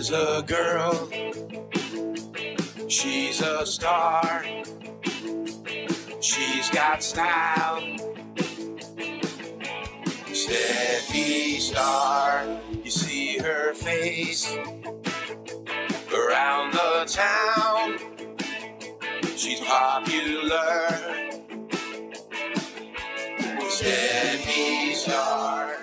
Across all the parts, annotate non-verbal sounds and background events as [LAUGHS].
There's a girl, she's a star. She's got style. Steffi Star, you see her face around the town. She's popular. Steffi Star.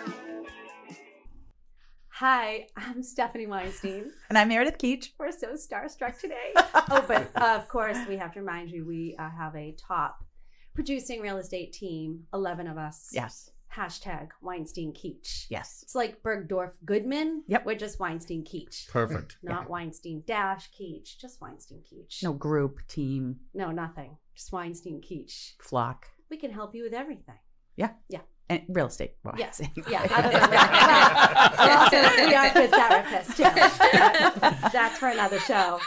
Hi, I'm Stephanie Weinstein. And I'm Meredith Keach. We're so starstruck today. [LAUGHS] oh, but uh, of course, we have to remind you we uh, have a top producing real estate team, 11 of us. Yes. Hashtag Weinstein Keach. Yes. It's like Bergdorf Goodman. Yep. We're just Weinstein Keach. Perfect. Not Weinstein Dash Keach, just Weinstein Keach. No group, team, No, nothing. Just Weinstein Keach. flock. We can help you with everything. Yeah. Yeah. And real estate. Well, Yes. Yeah. Other than that. [LAUGHS] Well, also, we are good therapists too. [LAUGHS] That's for another show.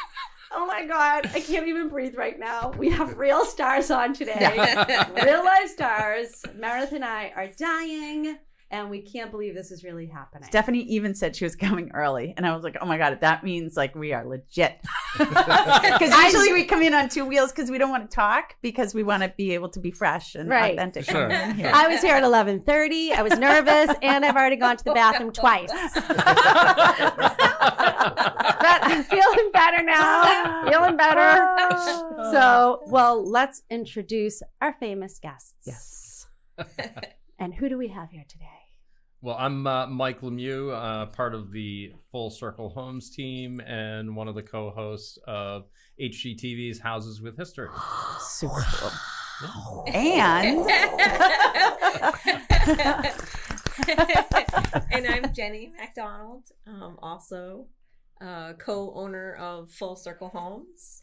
Oh my God. I can't even breathe right now. We have real stars on today. [LAUGHS] real life stars. Meredith and I are dying, and we can't believe this is really happening. Stephanie even said she was coming early. And I was like, oh my God, that means like we are legit. [LAUGHS] Because usually we [LAUGHS] come in on two wheels because we don't want to talk because we want to be able to be fresh and Right. authentic. Sure. when we're in here. I was here at 11:30. I was nervous, and I've already gone to the bathroom twice. [LAUGHS] but I'm feeling better now. Feeling better. So, well, let's introduce our famous guests. Yes. And who do we have here today? Well, I'm uh, Mike Lemieux, uh, part of the Full Circle Homes team and one of the co-hosts of HGTV's Houses with History. Super cool. And [LAUGHS] and I'm Jenny Macdonald, um, also uh, co-owner of Full Circle Homes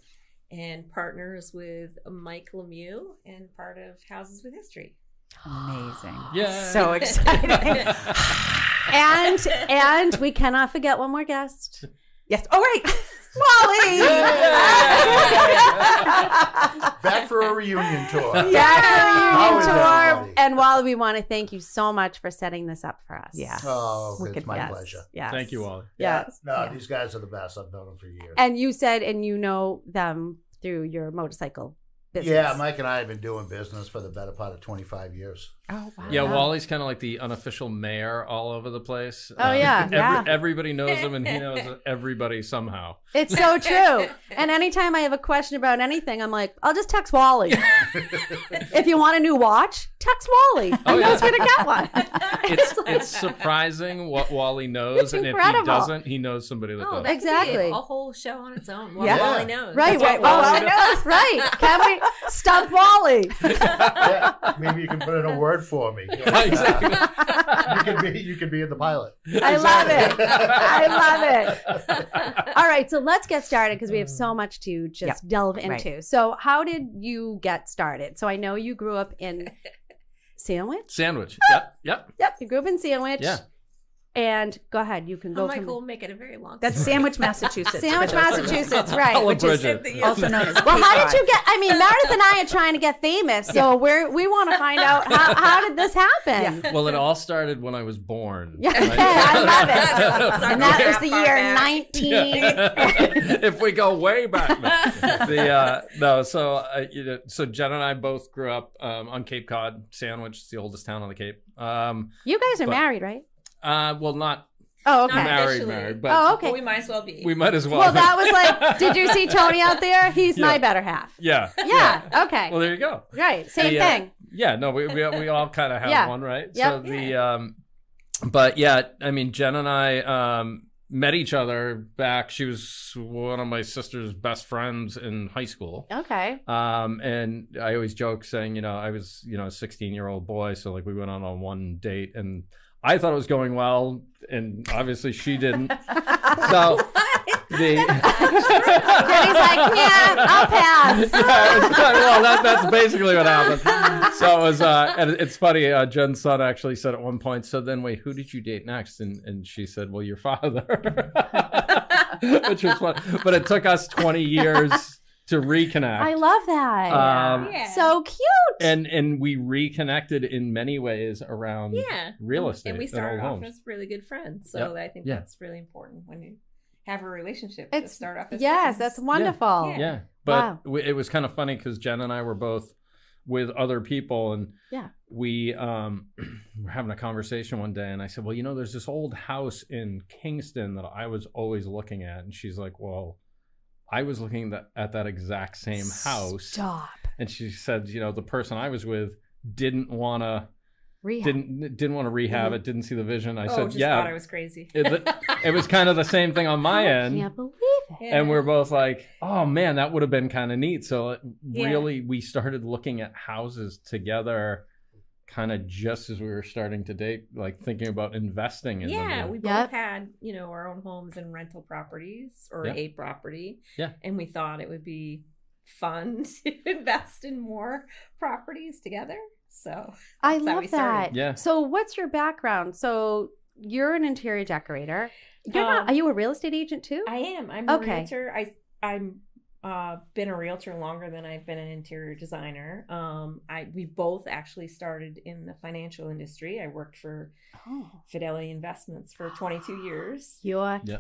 and partners with Mike Lemieux and part of Houses with History. Amazing. [GASPS] Yeah. So exciting. [LAUGHS] And and we cannot forget one more guest. yes. Oh, right. Wally. [LAUGHS] [LAUGHS] Back for a reunion tour. Back How reunion is tour. everybody? And Wally, we want to thank you so much for setting this up for us. Yeah. Oh, Wicked, it's my Yes. pleasure. Yes. Thank you, Wally. Yes. No, Yeah. these guys are the best. I've known them for years. And you said, and you know them through your motorcycle business. yeah, Mike and I have been doing business for the better part of 25 years. Oh, wow. Yeah, Wally's kind of like the unofficial mayor all over the place. Oh, um, yeah, every- yeah. Everybody knows him, and he knows [LAUGHS] everybody somehow. It's so true. And anytime I have a question about anything, I'm like, I'll just text Wally. [LAUGHS] if you want a new watch, text Wally. Oh, he Oh, yeah. knows where to get one. [LAUGHS] It's it's surprising what Wally knows, It's and if he doesn't, he knows somebody that Oh, does. that Exactly. a whole show on its own. What Yeah. Wally knows. right, That's right. what Oh, Wally I know. Right. Can we stump Wally? yeah, maybe you can put in a word for me. [LAUGHS] You, Exactly. can be you can be in the pilot. I love it. I love it. [LAUGHS] All right, so let's get started because we have so mm. much to just delve right. into. So, how did you get started? So, I know you grew up in [LAUGHS] Sandwich. Sandwich. Yep. Yep. Yep, you grew up in Sandwich. Yeah. And go ahead, you can go Oh, from Michael will make it a very long That's story. Sandwich, [LAUGHS] Massachusetts. Sandwich, for those who- Massachusetts, right? Hello, Which is Also known as well, how did you get? I mean, Meredith and I are trying to get famous, so we're we want to find out how, how did this happen? Well, it all started when I was born. Yeah, [LAUGHS] right? I love it. Sorry, [LAUGHS] And that was the year nineteen. Yeah. if we go way back, no. the uh, no. So uh, you know, so Jen and I both grew up um, on Cape Cod, Sandwich. It's the oldest town on the Cape. Um, You guys are But- married, right? Uh, well, not Oh, okay. Not married, married, but Oh, okay. But we might as well be. we might as well. Well, that was like, [LAUGHS] did you see Tony out there? He's my better half. yeah, Yeah. Okay. Well, there you go. right. Same The, uh, thing. Yeah, no, we we, we all kind of have Yeah. one, right? Yep. So the um, but yeah, I mean, Jen and I um met each other back. She was one of my sister's best friends in high school. Okay. Um, and I always joke saying, you know, I was, you know, a 16 year old boy. So like we went on on one date and I thought it was going well. And obviously she didn't. [LAUGHS] So the, Jenny's like, yeah, I'll pass. [LAUGHS] Yeah, well, that, that's basically what happened. So it was, uh, and it's funny. Uh, Jen's son actually said at one point, "So then, wait, who did you date next?" And and she said, "Well, your father," [LAUGHS] which was fun. But it took us twenty years to reconnect. I love that. Um, Yeah. So cute. and and we reconnected in many ways around yeah. real estate And we started off homes. as really good friends. So Yep. I think Yeah. that's really important when you have a relationship to It's start off as yes, friends. that's wonderful. Yeah. Yeah, but Wow. w- it was kind of funny because Jen and I were both with other people, and Yeah. we um, [CLEARS THROAT] were having a conversation one day, and I said, "Well, you know, there's this old house in Kingston that I was always looking at," and she's like, "Well." I was looking at that exact same house, Stop. and she said, "You know, the person I was with didn't want to Rehab. didn't didn't want to rehab Mhm. it, didn't see the vision." I oh, said, just "Yeah." thought I was crazy. It- it was kind of the same thing on my [LAUGHS] I end can't believe it. And we're both like, "Oh man, that would have been kind of neat." So it Yeah. really, we started looking at houses together, kind of just as we were starting to date, like thinking about investing in yeah, them. we both Yep. had you know our own homes and rental properties or Yeah. a property. Yeah. and we thought it would be fun [LAUGHS] to invest in more properties together. So I That's how we love that. Yeah. So, what's your background? So, you're an interior decorator. You're Um, not. Are you a real estate agent too? I am. I'm Okay. a realtor. I I'm uh been a realtor longer than I've been an interior designer. Um I we both actually started in the financial industry. I worked for oh, Fidelity Investments for 22 [GASPS] years. you're Yeah.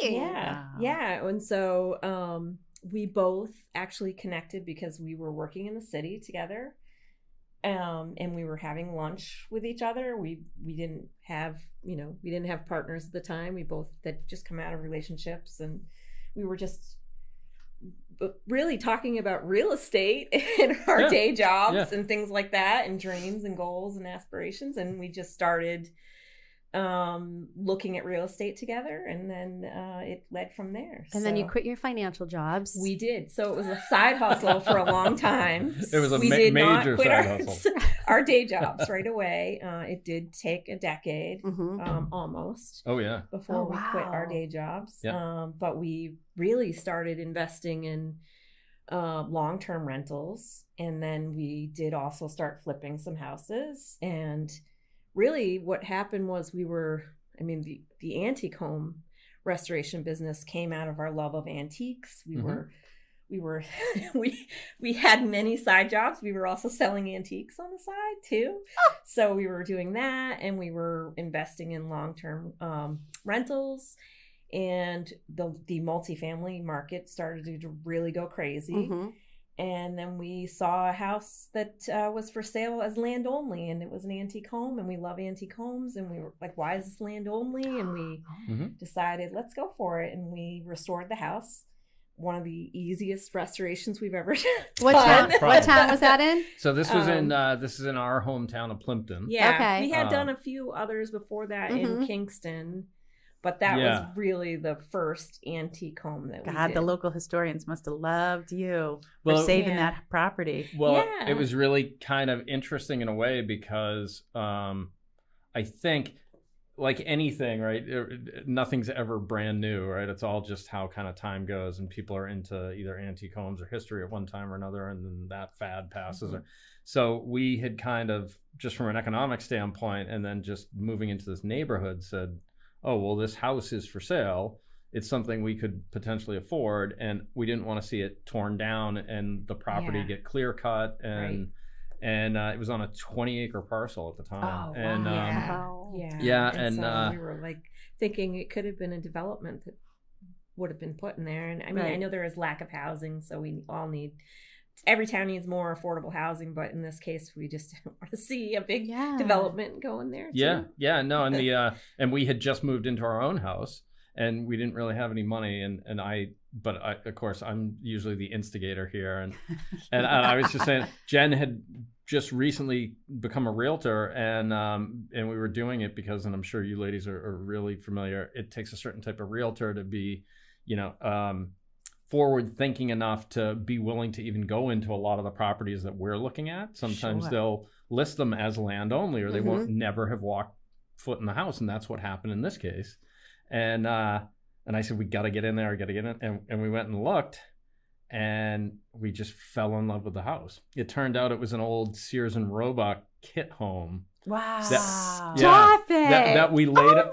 kidding. Yeah. Wow. Yeah, and so um we both actually connected because we were working in the city together. Um, and we were having lunch with each other. We we didn't have, you know, we didn't have partners at the time. We both had just come out of relationships and we were just but really talking about real estate [LAUGHS] and our Yeah. day jobs Yeah. and things like that and dreams and goals and aspirations and we just started um looking at real estate together and then uh it led from there And then you quit your financial jobs. we did so it was a side hustle for a long time [LAUGHS] It was a we ma- did not quit side our, hustle. [LAUGHS] our day jobs right away uh it did take a decade hmm um almost Oh yeah, before Oh, we quit our day jobs. Yeah. Um, but we really started investing in uh, long term rentals. And then we did also start flipping some houses. And really, what happened was we were, I mean, the, the antique home restoration business came out of our love of antiques. We Mhm. were. We were [LAUGHS] we we had many side jobs. We were also selling antiques on the side too. So we were doing that, and we were investing in long term um, rentals, and the the multifamily market started to really go crazy. hmm And then we saw a house that uh, was for sale as land only, and it was an antique home, and we love antique homes, and we were like, "Why is this land only?" And we [GASPS] Mhm. decided, "Let's go for it," and we restored the house. One of the easiest restorations we've ever [LAUGHS] What done. town? [LAUGHS] What town was that in? So this was in Um, uh, this is in our hometown of Plympton. Yeah. Okay. We had Um, done a few others before that in Mhm. Kingston, but that Yeah. was really the first antique home that we God, did. the local historians must have loved you Well, for saving Yeah. that property. Well, Yeah. it was really kind of interesting in a way because um, I think, like anything, right? it- Nothing's ever brand new, right? It's all just how kind of time goes, and people are into either antique homes or history at one time or another, and then that fad passes. Or, so we had kind of just from an economic standpoint, and then just moving into this neighborhood, said, "Oh, well, this house is for sale." It's something we could potentially afford, and we didn't want to see it torn down and the property Yeah. get clear cut and Right. and uh, it was on a 20 acre parcel at the time Oh, and wow. um, Yeah. Yeah. Yeah, and, so uh, we were like thinking it could have been a development that would have been put in there. And I mean, I know there is lack of housing, so we all need every town needs more affordable housing, but in this case, we just [LAUGHS] didn't want to see a big Yeah. development going there. yeah too. yeah no and the [LAUGHS] uh and we had just moved into our own house and we didn't really have any money and and i but I, of course i'm usually the instigator here [LAUGHS] and and I was just saying jen had just recently become a realtor and um and we were doing it because and i'm sure you ladies are, are really familiar it takes a certain type of realtor to be you know um forward thinking enough to be willing to even go into a lot of the properties that we're looking at sometimes Sure. they'll list them as land only or they won't Mhm. never have walked foot in the house and that's what happened in this case and uh and i said we got to get in there I got to get in and, and we went and looked and we just fell in love with the house it turned out it was an old sears and roebuck kit home Wow. yeah. Stop it. that, that we oh later my god.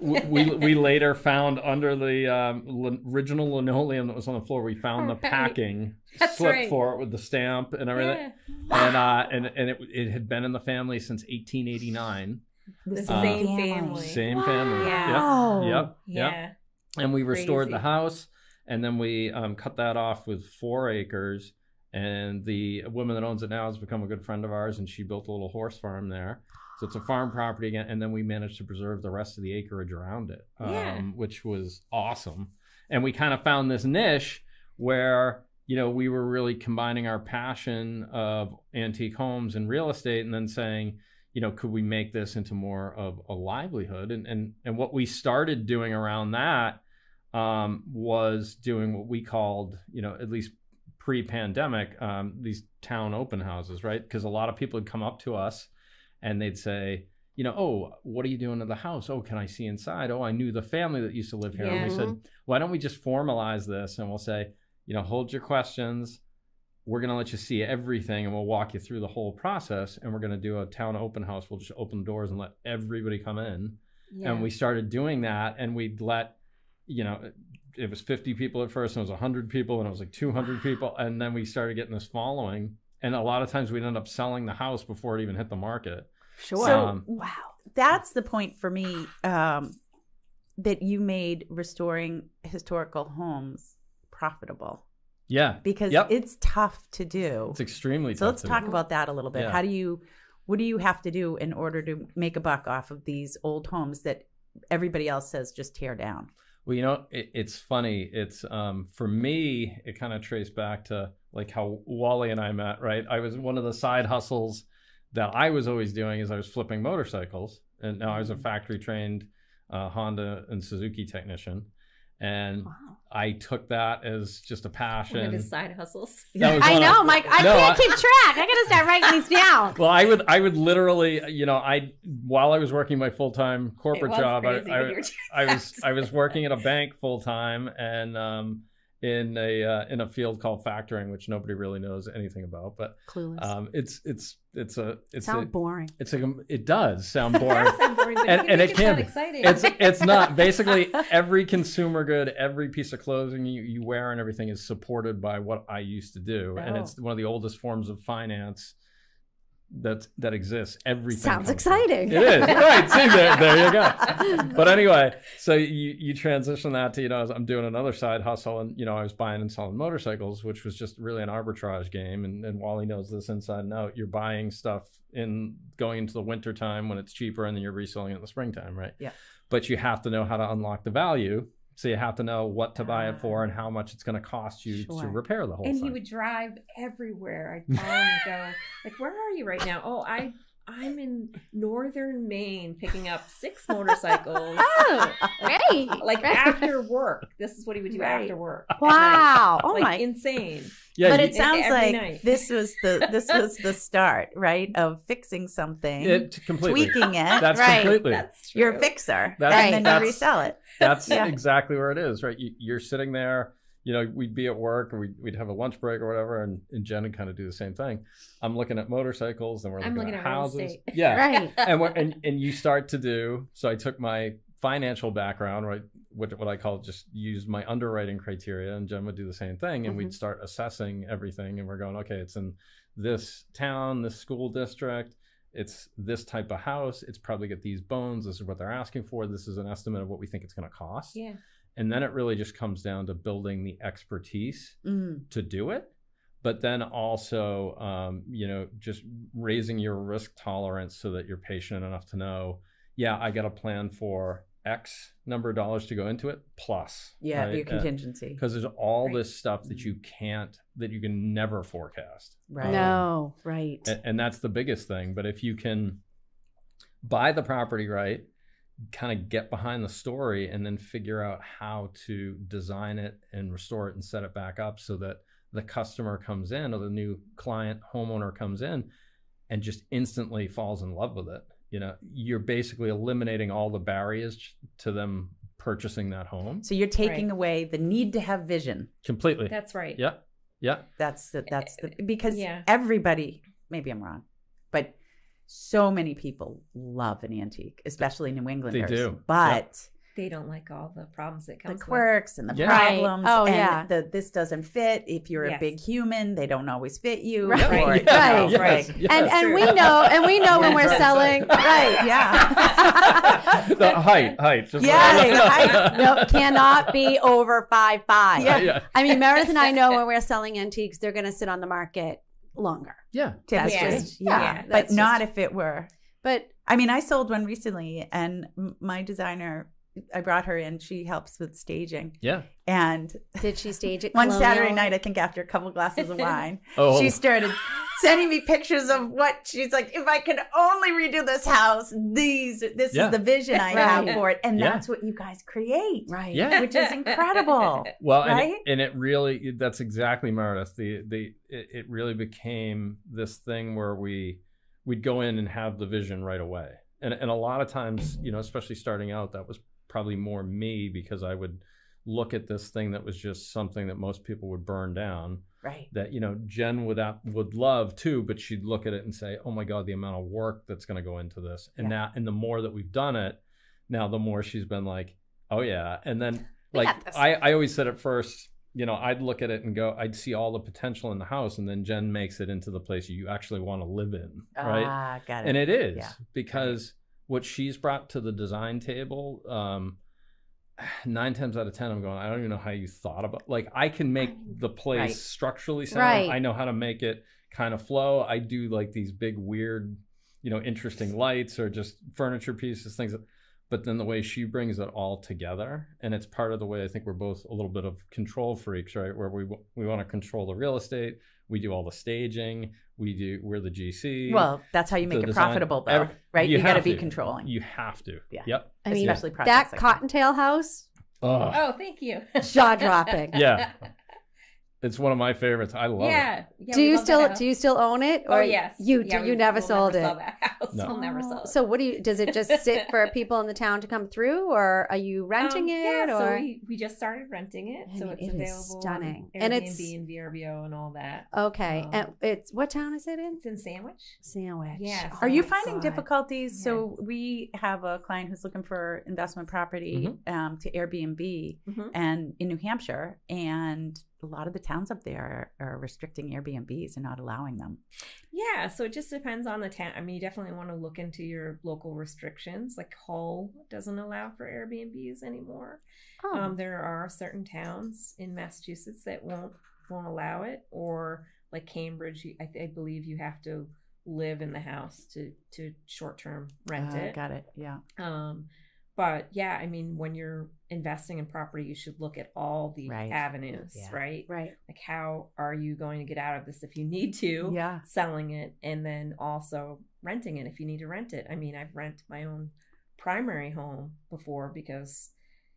We, we we later found under the um, lin- original linoleum that was on the floor. We found the Right. packing [LAUGHS] That's slip right. for it with the stamp and everything, Yeah. and uh, and and it it had been in the family since 1889. The Uh, same family. family. Same family. Yeah. Wow. Yep. Yep. Yeah. Yep. and we restored the house and then we um, cut that off with four acres and the woman that owns it now has become a good friend of ours and she built a little horse farm there so it's a farm property again and then we managed to preserve the rest of the acreage around it um, Yeah. which was awesome. And we kind of found this niche where you know we were really combining our passion of antique homes and real estate and then saying you know could we make this into more of a livelihood? And and and what we started doing around that um, was doing what we called you know at least pre-pandemic um, these town open houses right? Because a lot of people had come up to us and they'd say you know oh what are you doing to the house? Oh can i see inside? Oh i knew the family that used to live here. And we said why don't we just formalize this and we'll say you know hold your questions. We're going to let you see everything and we'll walk you through the whole process and we're going to do a town open house. We'll just open the doors and let everybody come in. Yeah. and we started doing that and we'd let you know it was 50 people at first and it was 100 people and it was like 200 people. And then we started getting this following and a lot of times we'd end up selling the house before it even hit the market Sure. So Um, wow, that's the point for me um, that you made restoring historical homes profitable yeah because Yep. it's tough to do. it's extremely So tough let's to talk do. about that a little bit. Yeah. How do you, what do you have to do in order to make a buck off of these old homes that everybody else says just tear down? Well, you know, it, it's funny. It's um, for me, it kind of traced back to like how Wally and I met. Right, I was one of the side hustles that I was always doing is I was flipping motorcycles, and now I was a Mm-hmm. factory trained uh, Honda and Suzuki technician, and Wow. I took that as just a passion. one of his side hustles. I know, of- Mike. I No, can't I- keep track. I gotta start writing these down. [LAUGHS] Well, I would, I would literally, you know, I while I was working my full time corporate job, I, I, I was. I was working at a bank full time and um, in a uh, in a field called factoring, which nobody really knows anything about. But Clueless. um, it's it's it's a it's Sound a boring. it's a it does sound [LAUGHS] boring. Sound boring, but And- you and make it it can sound be. exciting. it's it's not [LAUGHS] basically every consumer good, every piece of clothing you, you wear and everything is supported by what I used to do, and Oh. it's one of the oldest forms of finance that that exists. Everything Sounds exciting. It is [LAUGHS] right. See there, there you go. But anyway, so you you transition that to you know I'm doing another side hustle, and you know I was buying and selling motorcycles, which was just really an arbitrage game. And, and Wally knows this inside and out. You're buying stuff in going into the winter time when it's cheaper, and then you're reselling it in the springtime, right? Yeah. But you have to know how to unlock the value. So you have to know what to buy it for ah. and how much it's going to cost you to repair the whole and thing. And he would drive everywhere. I'd call him and go, like, where are you right now? Oh, I I'm in northern Maine picking up six [LAUGHS] motorcycles. Oh, great. Like Right. after work. This is what he would do Right. after work. Wow. Oh like my. [LAUGHS] insane. yeah, but you- it sounds every like night. this was the this [LAUGHS] was the start, right? Of fixing something, it completely. tweaking it. That's Right. completely. That's true. You're a fixer, That's- and then you resell it. That's Yeah. exactly where it is, right? You, you're sitting there, you know, we'd be at work and we'd, we'd have a lunch break or whatever, and, and Jen would kind of do the same thing. I'm looking at motorcycles and we're I'm looking, looking at, at houses. estate. [LAUGHS] Yeah. right. and, we're, and and you start to do so i took my financial background right what, what i call just use my underwriting criteria and jen would do the same thing and we'd mm-hmm. start assessing everything and we're going okay it's in this town this school district it's this type of house it's probably got these bones this is what they're asking for this is an estimate of what we think it's going to cost Yeah. And then it really just comes down to building the expertise Mm. to do it but then also um, you know just raising your risk tolerance so that you're patient enough to know yeah i got a plan for x number of dollars to go into it plus Yeah, right? your contingency. because there's all Right. this stuff that you can't that you can never forecast Right. No. Right. and, and that's the biggest thing but if you can buy the property right kind of get behind the story and then figure out how to design it and restore it and set it back up so that the customer comes in or the new client homeowner comes in and just instantly falls in love with it you know you're basically eliminating all the barriers to them purchasing that home So you're taking Right. away the need to have vision. completely That's right. yeah yeah That's the that's the because Yeah. everybody. Maybe I'm wrong, but so many people love an antique, especially New Englanders. They do. But they don't like all the problems that come. The comes with. quirks and the Yeah. Right. problems. Oh, and yeah. The this doesn't fit. If you're a big human, they don't always fit you. Right. or, you Right. know, Yes, like- yes. and and we know and we know when we're selling right Yeah. [LAUGHS] the height, height. Just Yes, the height. no cannot be over five five Yeah. yeah. i mean meredith and i [LAUGHS] know when we're selling antiques they're going to sit on the market longer Yeah. Typically, Yeah. yeah. Yeah, but that's not just- if it were. but I mean, I sold one recently, and my designer, I brought her in. She helps with staging, Yeah. and did she stage it [LAUGHS] one colonial? Saturday night, I think after a couple glasses of [LAUGHS] wine, oh, oh, she started sending me pictures of what she's like. If I could only redo this house, these this Yeah. is the vision I Right. have for it, and Yeah. that's what you guys create, right Yeah. which is incredible. [LAUGHS] Well, and, Right? it, and it really that's exactly Meredith. The the it, it really became this thing where we we'd go in and have the vision right away. And and a lot of times, you know, especially starting out, that was probably more me because I would look at this thing that was just something that most people would burn down Right. that you know Jen would would love too, but she'd look at it and say, "Oh my God, the amount of work that's going to go into this." And Yeah. now, and the more that we've done it, now the more she's been like, "Oh yeah." And then, like. I, I always said at first, you know, I'd look at it and go, I'd see all the potential in the house, and then Jen makes it into the place you actually want to live in, right? Ah, got it. and it is Yeah. because what she's brought to the design table um nine times out of ten i'm going i don't even know how you thought about like i can make the place Right. structurally sound Right. i know how to make it kind of flow i do like these big weird you know interesting lights or just furniture pieces things that, but then the way she brings it all together and it's part of the way i think we're both a little bit of control freaks right where we we want to control the real estate we do all the staging we do we're the gc well, that's how you make it design- profitable, though, every- right? you You, got to be controlling. You have to. Yeah. Yep. i mean Especially that like cottontail house Oh, Oh, thank you. [LAUGHS] jaw dropping yeah. [LAUGHS] It's one of my favorites. I love yeah. yeah. do you still do you still own it Oh yes. you Yeah, do we- you never we'll sold sell it that house. No. We'll never sell it. So what do you? Does it just sit [LAUGHS] for people in the town to come through, or are you renting Um, it? Yeah, or so we, we just started renting it, I so mean, it's it is available stunning. on And Airbnb it's- and VRBO and all that. okay, um, and it's what town is it in? It's in Sandwich. Sandwich. Yeah, Oh Are you my finding God. difficulties? Yeah. So we have a client who's looking for investment property um, to Airbnb Mhm. and in New Hampshire, and a lot of the towns up there are, are restricting Airbnbs and not allowing them. Yeah, so it just depends on the town. I mean, you definitely want to look into your local restrictions. Like Hull doesn't allow for Airbnbs anymore. Oh, Um, there are certain towns in Massachusetts that won't won't allow it, or like Cambridge, I, I believe you have to live in the house to to short term rent Uh, it. Got it. Yeah. Um, but yeah, I mean, when you're investing in property, you should look at all the Right. avenues, Yeah. right? right. Like, how are you going to get out of this if you need to? Yeah. Selling it and then also renting it if you need to rent it. I mean, I've rent my own primary home before because,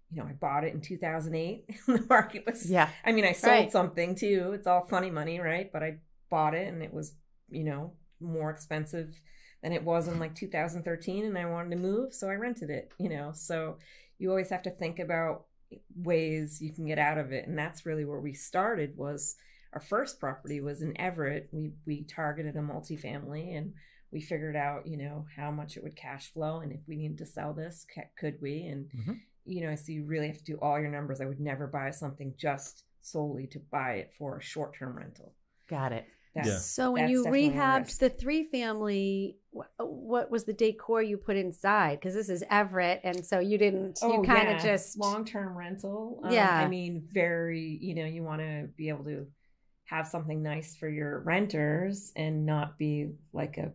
you know, I bought it in 2008. [LAUGHS] the market was, Yeah. I mean, I sold Right. something too. It's all funny money, right? But I bought it and it was, you know, more expensive than it was in like 2013 and I wanted to move, so I rented it, you know. So you always have to think about ways you can get out of it and that's really where we started was our first property was in Everett. We we targeted a multifamily and we figured out, you know, how much it would cash flow and if we needed to sell this, could we? And Mhm. you know, so you really have to do all your numbers. I would never buy something just solely to buy it for a short-term rental. Got it. That's, Yeah. So when you rehabbed the three family, what, what was the decor you put inside? Because this is Everett, and so you didn't. you kind of just long term rental. Um, Yeah. I mean, very. You know, you want to be able to have something nice for your renters and not be like a.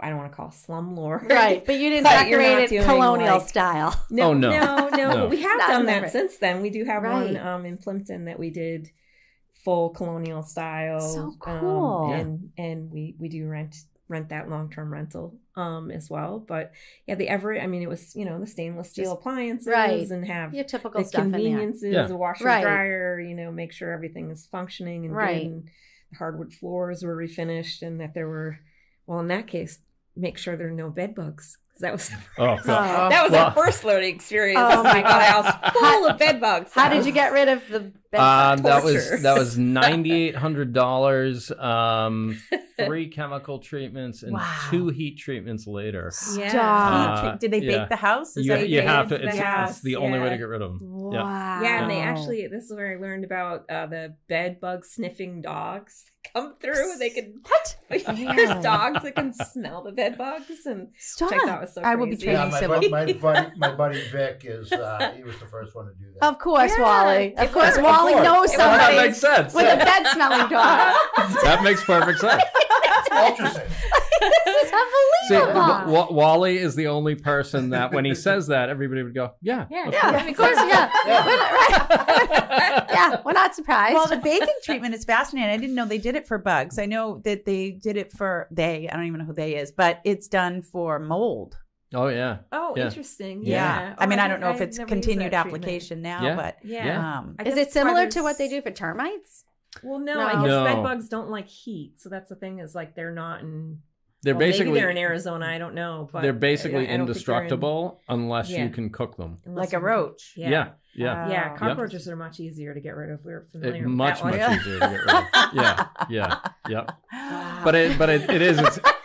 I don't want to call it slumlord. right, but you [LAUGHS] didn't But decorate it colonial like- style. No, Oh, no. no, no, No. We have Not done that since then. We do have Right. one um, in Plympton that we did full colonial style. So um, cool. and and we we do rent rent that long term rental um as well. But yeah, the Everett. I mean, it was you know the stainless steel Just- appliances right. and have Your typical the stuff in there. conveniences, Yeah. a washer Right. dryer. You know, make sure everything is functioning and Right. good. And the hardwood floors were refinished, and that there were well in that case, make sure there are no bed bugs. 'Cause That was Oh, God. Oh. that was Well- our first learning experience. Oh, my god, house full of bed bugs. How did you get rid of the Bed Um, that was torture. that was [LAUGHS] ninety eight hundred dollars. Um, [LAUGHS] three chemical treatments and Wow. two heat treatments later. Yeah. Stop. Uh, Did they yeah. bake the house? Is You, that you have did to. the It's, it's the only way to get rid of them. Yeah. Wow. Yeah, and they actually, this is where I learned about uh, the bed bug sniffing dogs come through. They can, What? [LAUGHS] there's dogs that can smell the bed bugs, and Stop. which I thought was so I will be crazy. training Yeah, my, civil. bu- my, buddy, my buddy Vic is, uh, he was the first one to do that. Of course, Yeah, Wally. Of course. Wally Of course. knows It Well, that makes sense. with a bed smelling [LAUGHS] dog. that makes perfect sense. [LAUGHS] Ultrasound. this is unbelievable. W- W- Wally is the only person that when he says that, everybody would go, "Yeah, Yeah, of yeah, that of course, yeah. Yeah. We're not- right. yeah, we're not surprised. well, the baking treatment is fascinating. I didn't know they did it for bugs. I know that they did it for they. I don't even know who they is, but it's done for mold. Oh yeah, Oh, Yeah. interesting. Yeah. Yeah. I mean, Oh, I don't know if I've it's continued that treatment. application now, Yeah. but Yeah. Yeah. um, is it similar to what they do for termites? Well, no, No. I guess No. bed bugs don't like heat, so that's the thing. Is like they're not in. they're well, basically maybe they're in Arizona. I don't know, but they're I- I basically don't think they're in- indestructible unless Yeah. you can cook them. unless like a roach. Yeah. Yeah, yeah. Yeah, Oh. cockroaches are much easier to get rid of. We're familiar It, with much that one. much easier to get rid of. Yeah, yeah, [LAUGHS] yeah. But it but it, it is. It's, [LAUGHS]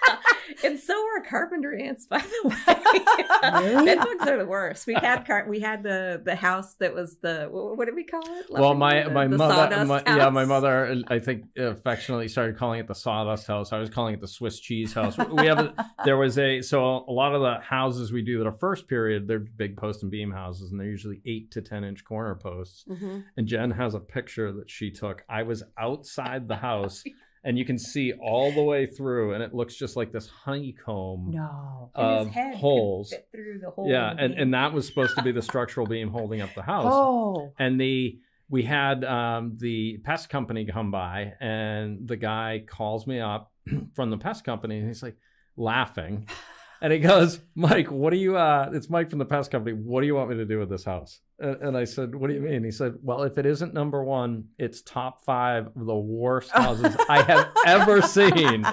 and so are carpenter ants, by the way. Bed bugs are the worst. We had car- we had the the house that was the what, did we call it? well, my The- my the mother, my, yeah, my mother, I think affectionately started calling it the sawdust house. I was calling it the Swiss cheese house. We have a, there was a so a lot of the houses we do that are first period, they're big post and beam houses, and they're usually eight to ten inch corner posts. Mm-hmm. And Jen has a picture that she took. I was outside the house, [LAUGHS] and you can see all the way through, and it looks just like this honeycomb No. And his of head holes. fit through the hole. Yeah, and, and that was supposed to be the [LAUGHS] structural beam holding up the house. Oh. And the we had um, the pest company come by, and the guy calls me up [CLEARS THROAT] from the pest company, and he's like laughing, [LAUGHS] and he goes, "Mike, what do you? Uh, it's Mike from the pest company. What do you want me to do with this house?" And, and I said, "What do you mean?" He said, "Well, if it isn't number one, it's top five of the worst [LAUGHS] houses I have ever seen."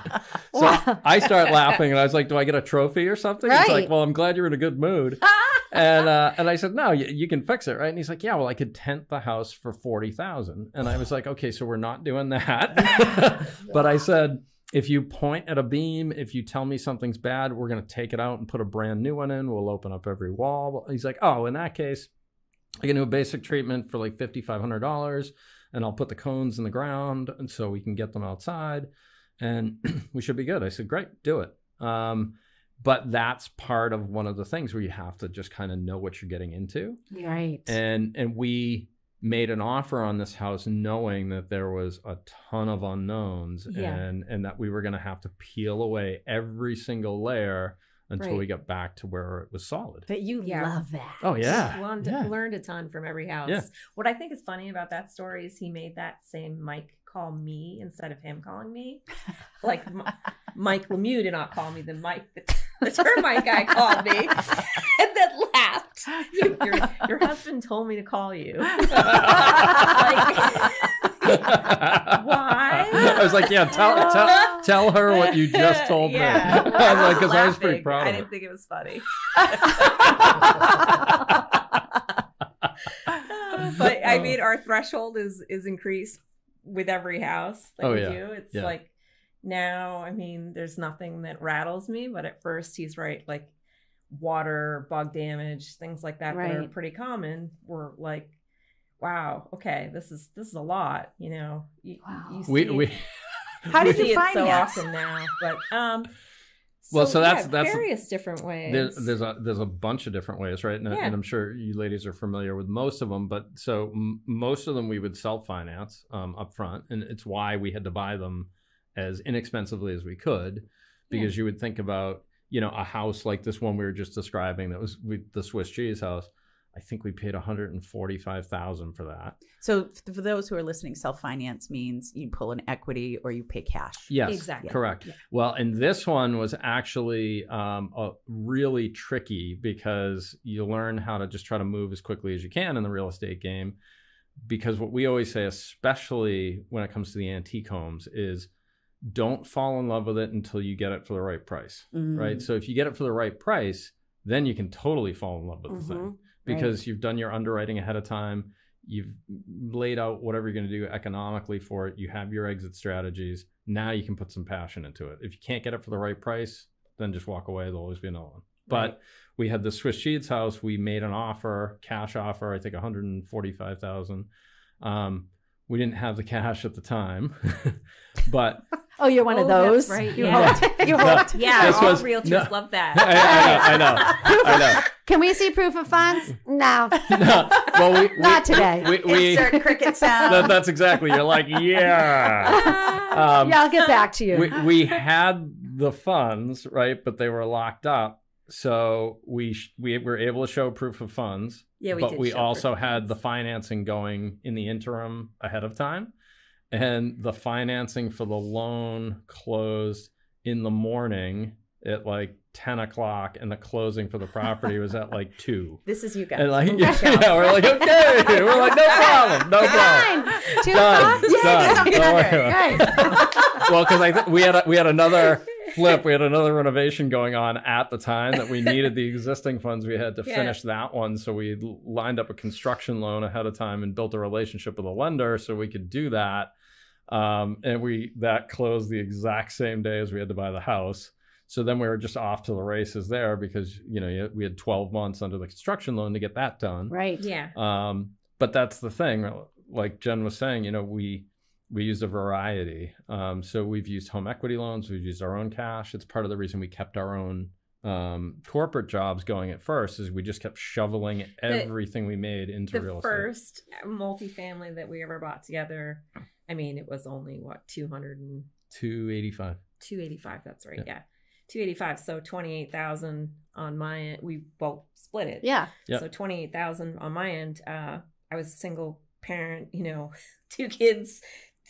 So Wow. I start laughing, and I was like, "Do I get a trophy or something?" He's Right. like, "Well, I'm glad you're in a good mood." [LAUGHS] and uh, and I said, "No, you, you can fix it, right?" And he's like, "Yeah, well, I could tent the house for forty thousand. And I was like, "Okay, so we're not doing that." [LAUGHS] but I said, "If you point at a beam, if you tell me something's bad, we're gonna take it out and put a brand new one in. We'll open up every wall." He's like, "Oh, in that case, I can do a basic treatment for like fifty five hundred dollars, and I'll put the cones in the ground, and so we can get them outside, and [CLEARS THROAT] we should be good." I said, "Great, do it." Um, but that's part of one of the things where you have to just kind of know what you're getting into Right. and and we made an offer on this house knowing that there was a ton of unknowns Yeah. and and that we were going to have to peel away every single layer until we got back to where it was solid But you Yeah. love that. oh yeah learned, yeah. learned a ton from every house. Yeah. What I think is funny about that story is he made that same Mike call me instead of him calling me. Like Mike Lemieux did not call me, the Mike, the, the termite guy called me, [LAUGHS] and then laughed. Your, your [LAUGHS] husband told me to call you. Why? [LAUGHS] I was like, yeah, tell tell tell her what you just told Yeah. me. I was like, because I was pretty proud I didn't it. think it was funny. but I mean, our threshold is is increased with every house that Oh, we yeah. do. It's Yeah. like now, I mean, there's nothing that rattles me, but at first he's right, like water, bug damage, things like that that are pretty common. We're like, wow, okay, this is this is a lot, you know. You, Wow. you We see we. it- [LAUGHS] How you did you see it so finance? often now, but um. Well, so that's- yeah, that's- various different ways. There's, there's a there's a bunch of different ways, right? And, Yeah. and I'm sure you ladies are familiar with most of them. But so m- most of them we would self finance um, up front, and it's why we had to buy them as inexpensively as we could, because you would think about you know a house like this one we were just describing that was we, the Swiss cheese house. I think we paid 145 thousand for that. So for those who are listening, self finance means you pull an equity or you pay cash. Yes, Exactly. correct. Yeah. Well, and this one was actually um, a really tricky because you learn how to just try to move as quickly as you can in the real estate game. Because what we always say, especially when it comes to the antique homes, is don't fall in love with it until you get it for the right price, Mm. right? So if you get it for the right price, then you can totally fall in love with the thing Because you've done your underwriting ahead of time. you've laid out whatever you're going to do economically for it. You have your exit strategies. Now you can put some passion into it. If you can't get it for the right price, then just walk away. There'll always be another one. Right. But we had the Swiss Cheese house. We made an offer, cash offer, I think 145,000. Um, we didn't have the cash at the time, [LAUGHS] but [LAUGHS] Oh, you're one of Oh, that's those. right, You yeah. hoped. [LAUGHS] You No. hoped. Yeah, This all was- realtors no. love that. I know, I know, I know. [LAUGHS] Can we see proof of funds? No, [LAUGHS] No, well, we, we, not today. we, we, Insert cricket sound. that, that's exactly. You're like, yeah. Um, yeah, I'll get back to you. we, we had the funds, right? But they were locked up. So we sh- we were able to show proof of funds, Yeah, we but did we also had the financing going in the interim ahead of time, and the financing for the loan closed in the morning at like ten o'clock, and the closing for the property was at like two. [LAUGHS] This is you guys. And like, Move [LAUGHS] yeah, we're like, okay, [LAUGHS] we're like, no problem, no problem. Two Done, o'clock? Done. something Don't worry under. about it. Right. well, because I th- we had a, we had another flip, we had another renovation going on at the time that we needed the existing funds. We had to Yeah. finish that one, so we lined up a construction loan ahead of time and built a relationship with a lender so we could do that. Um, and we that closed the exact same day as we had to buy the house. So then we were just off to the races there because you know we had 12 months under the construction loan to get that done. Right. Yeah. Um, but that's the thing, like Jen was saying, you know, we we used a variety. Um, so we've used home equity loans, we've used our own cash. It's part of the reason we kept our own um, corporate jobs going at first, is we just kept shoveling everything we made into The real estate. first multifamily that we ever bought together, I mean, it was only what 200 and Two eighty five. 285 that's right Yeah. yeah, 285 so 28000 on my end we both split it Yeah. Yep. so 28000 on my end uh i was a single parent you know [LAUGHS] two kids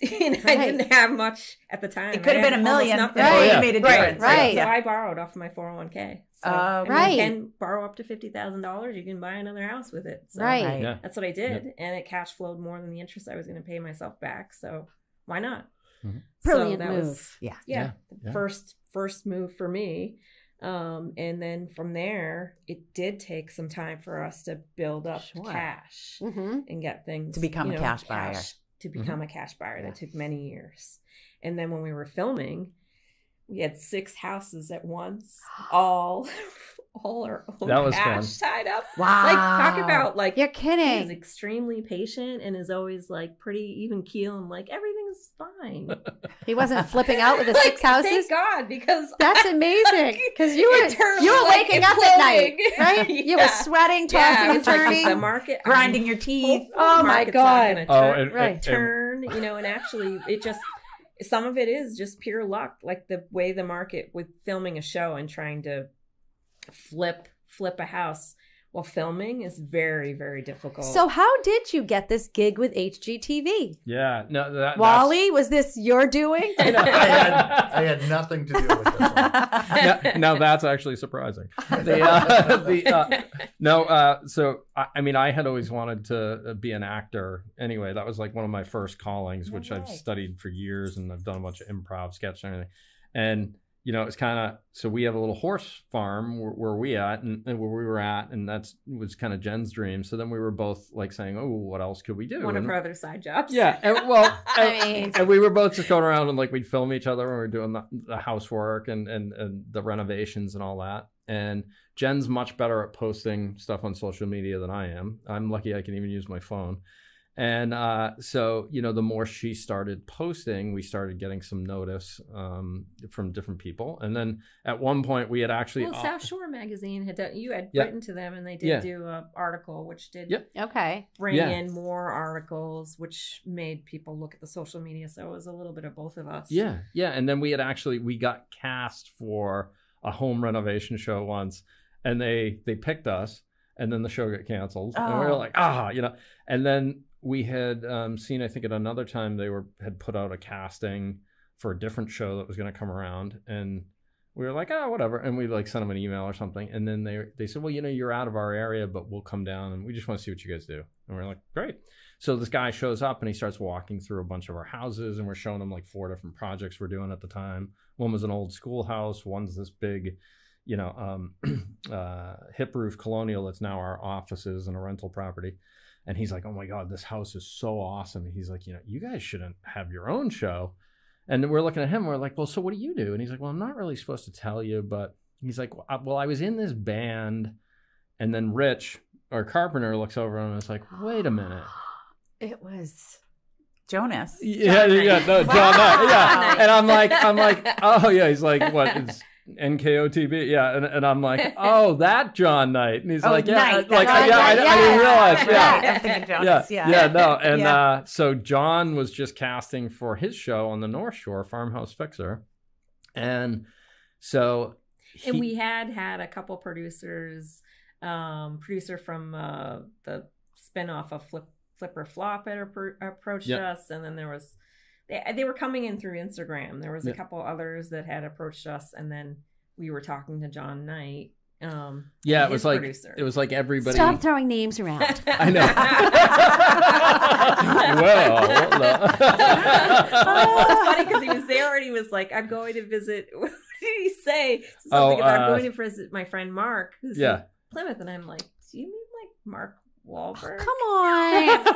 [LAUGHS] and i Right. didn't have much at the time It could have been a million. nothing. Right. Oh, yeah. It made a Right, difference. right. so i borrowed off my 401k so Oh, I right. you can borrow up to $50000 you can buy another house with it so Right. Right. Yeah. that's what i did and it cash flowed more than the interest i was going to pay myself back so why not Mhm. Brilliant that move. was Yeah. yeah, yeah. first first move for me um and then from there it did take some time for us to build up Sure. cash Mm-hmm. and get things To become you a know, cash buyer. To mm-hmm. become a cash buyer that took many years and then when we were filming we had six houses at once [GASPS] all [LAUGHS] all our own That was cash fun. tied up Wow. like talk about like You're kidding. He's extremely patient and is always like pretty even keel and like everything's fine. [LAUGHS] He wasn't flipping out with the [LAUGHS] Like, six houses. Thank God, because That's amazing. [LAUGHS] Because you were you were like, waking up at night, imploding. right? You were sweating, tossing yeah, and it's like turning. the market Grinding your teeth. Oh my God. gonna Oh, turn, and, Right. and- and- turn, you know, and actually it just some of it is just pure luck, like the way the market with filming a show and trying to flip flip a house while filming is very very difficult. So how did you get this gig with HGTV? yeah, no, that, Wally, was this your doing? [LAUGHS] I had, I had nothing to do with this one. [LAUGHS] now, now that's actually surprising. The, uh, [LAUGHS] the, uh, no, uh, so I, I mean, I had always wanted to uh, be an actor. Anyway, that was like one of my first callings, No which I've studied for years, and I've done a bunch of improv, sketch, and everything. And you know, it's kind of so we have a little horse farm where, where we at, and, and where we were at, and that's was kind of Jen's dream. So then we were both like saying, "Oh, what else could we do?" one of And- her other side jobs. yeah, and, [LAUGHS] well, I mean- and we were both just going around and like we'd film each other when we were doing the, the housework and, and and the renovations and all that. And Jen's much better at posting stuff on social media than I am. I'm lucky I can even use my phone. And uh, so, you know, the more she started posting, we started getting some notice um, from different people. And then at one point, we had actually Well, South Shore magazine had done. You had Yeah. written to them, and they did Yeah. do a article, which did Yep. okay. bring Yeah. in more articles, which made people look at the social media. So it was a little bit of both of us. Yeah, yeah. And then we had actually we got cast for a home renovation show once, and they they picked us, and then the show got canceled, and we were Oh. like, ah, you know. And then we had um, seen, I think, at another time they were had put out a casting for a different show that was going to come around, and we were like, ah, whatever. And we like sent them an email or something, and then they they said, well, you know, you're out of our area, but we'll come down, and we just want to see what you guys do. And we're like, great. So this guy shows up and he starts walking through a bunch of our houses, and we're showing him like four different projects we're doing at the time. One was an old schoolhouse. One's this big, you know, um, [CLEARS THROAT] uh, hip roof colonial that's now our offices and a rental property. And he's like, "Oh my god, this house is so awesome." And He's like, "You know, you guys shouldn't have your own show." And we're looking at him. We're like, "Well, so what do you do?" And he's like, "Well, I'm not really supposed to tell you, but he's like, "Well, I- well, I was in this band." And then Rich, or carpenter, looks over and is like, "Wait a minute." [GASPS] It was Jonas. Yeah, Jon yeah, no, Jon Wow. Knight, yeah. And I'm like, I'm like, oh yeah. He's like, what? It's NKOTB, yeah. And, and I'm like, [LAUGHS] oh, that Jon Knight. And he's Oh, like, yeah, Knight, like, that's yeah, I, right, I didn't realize, yeah. Right, Yeah, yeah, Yeah, no, and Yeah. uh, so Jon was just casting for his show on the North Shore, Farmhouse Fixer, and so and we had had a couple producers um producer from uh the spinoff of flip flipper flop had appro- approached Yep. us and then there was they, they were coming in through instagram there was a Yep. couple others that had approached us and then we were talking to Jon Knight um yeah, it was like producer. it was like everybody. Stop throwing names around. [LAUGHS] I know. [LAUGHS] well, no. oh, it's funny because he was there and he was like, "I'm going to visit." [LAUGHS] What did he say? Something Oh, about uh, going to visit my friend Mark, who's in yeah. Plymouth, and I'm like, "Do you mean like Mark Wahlberg?" Oh, come on. [LAUGHS]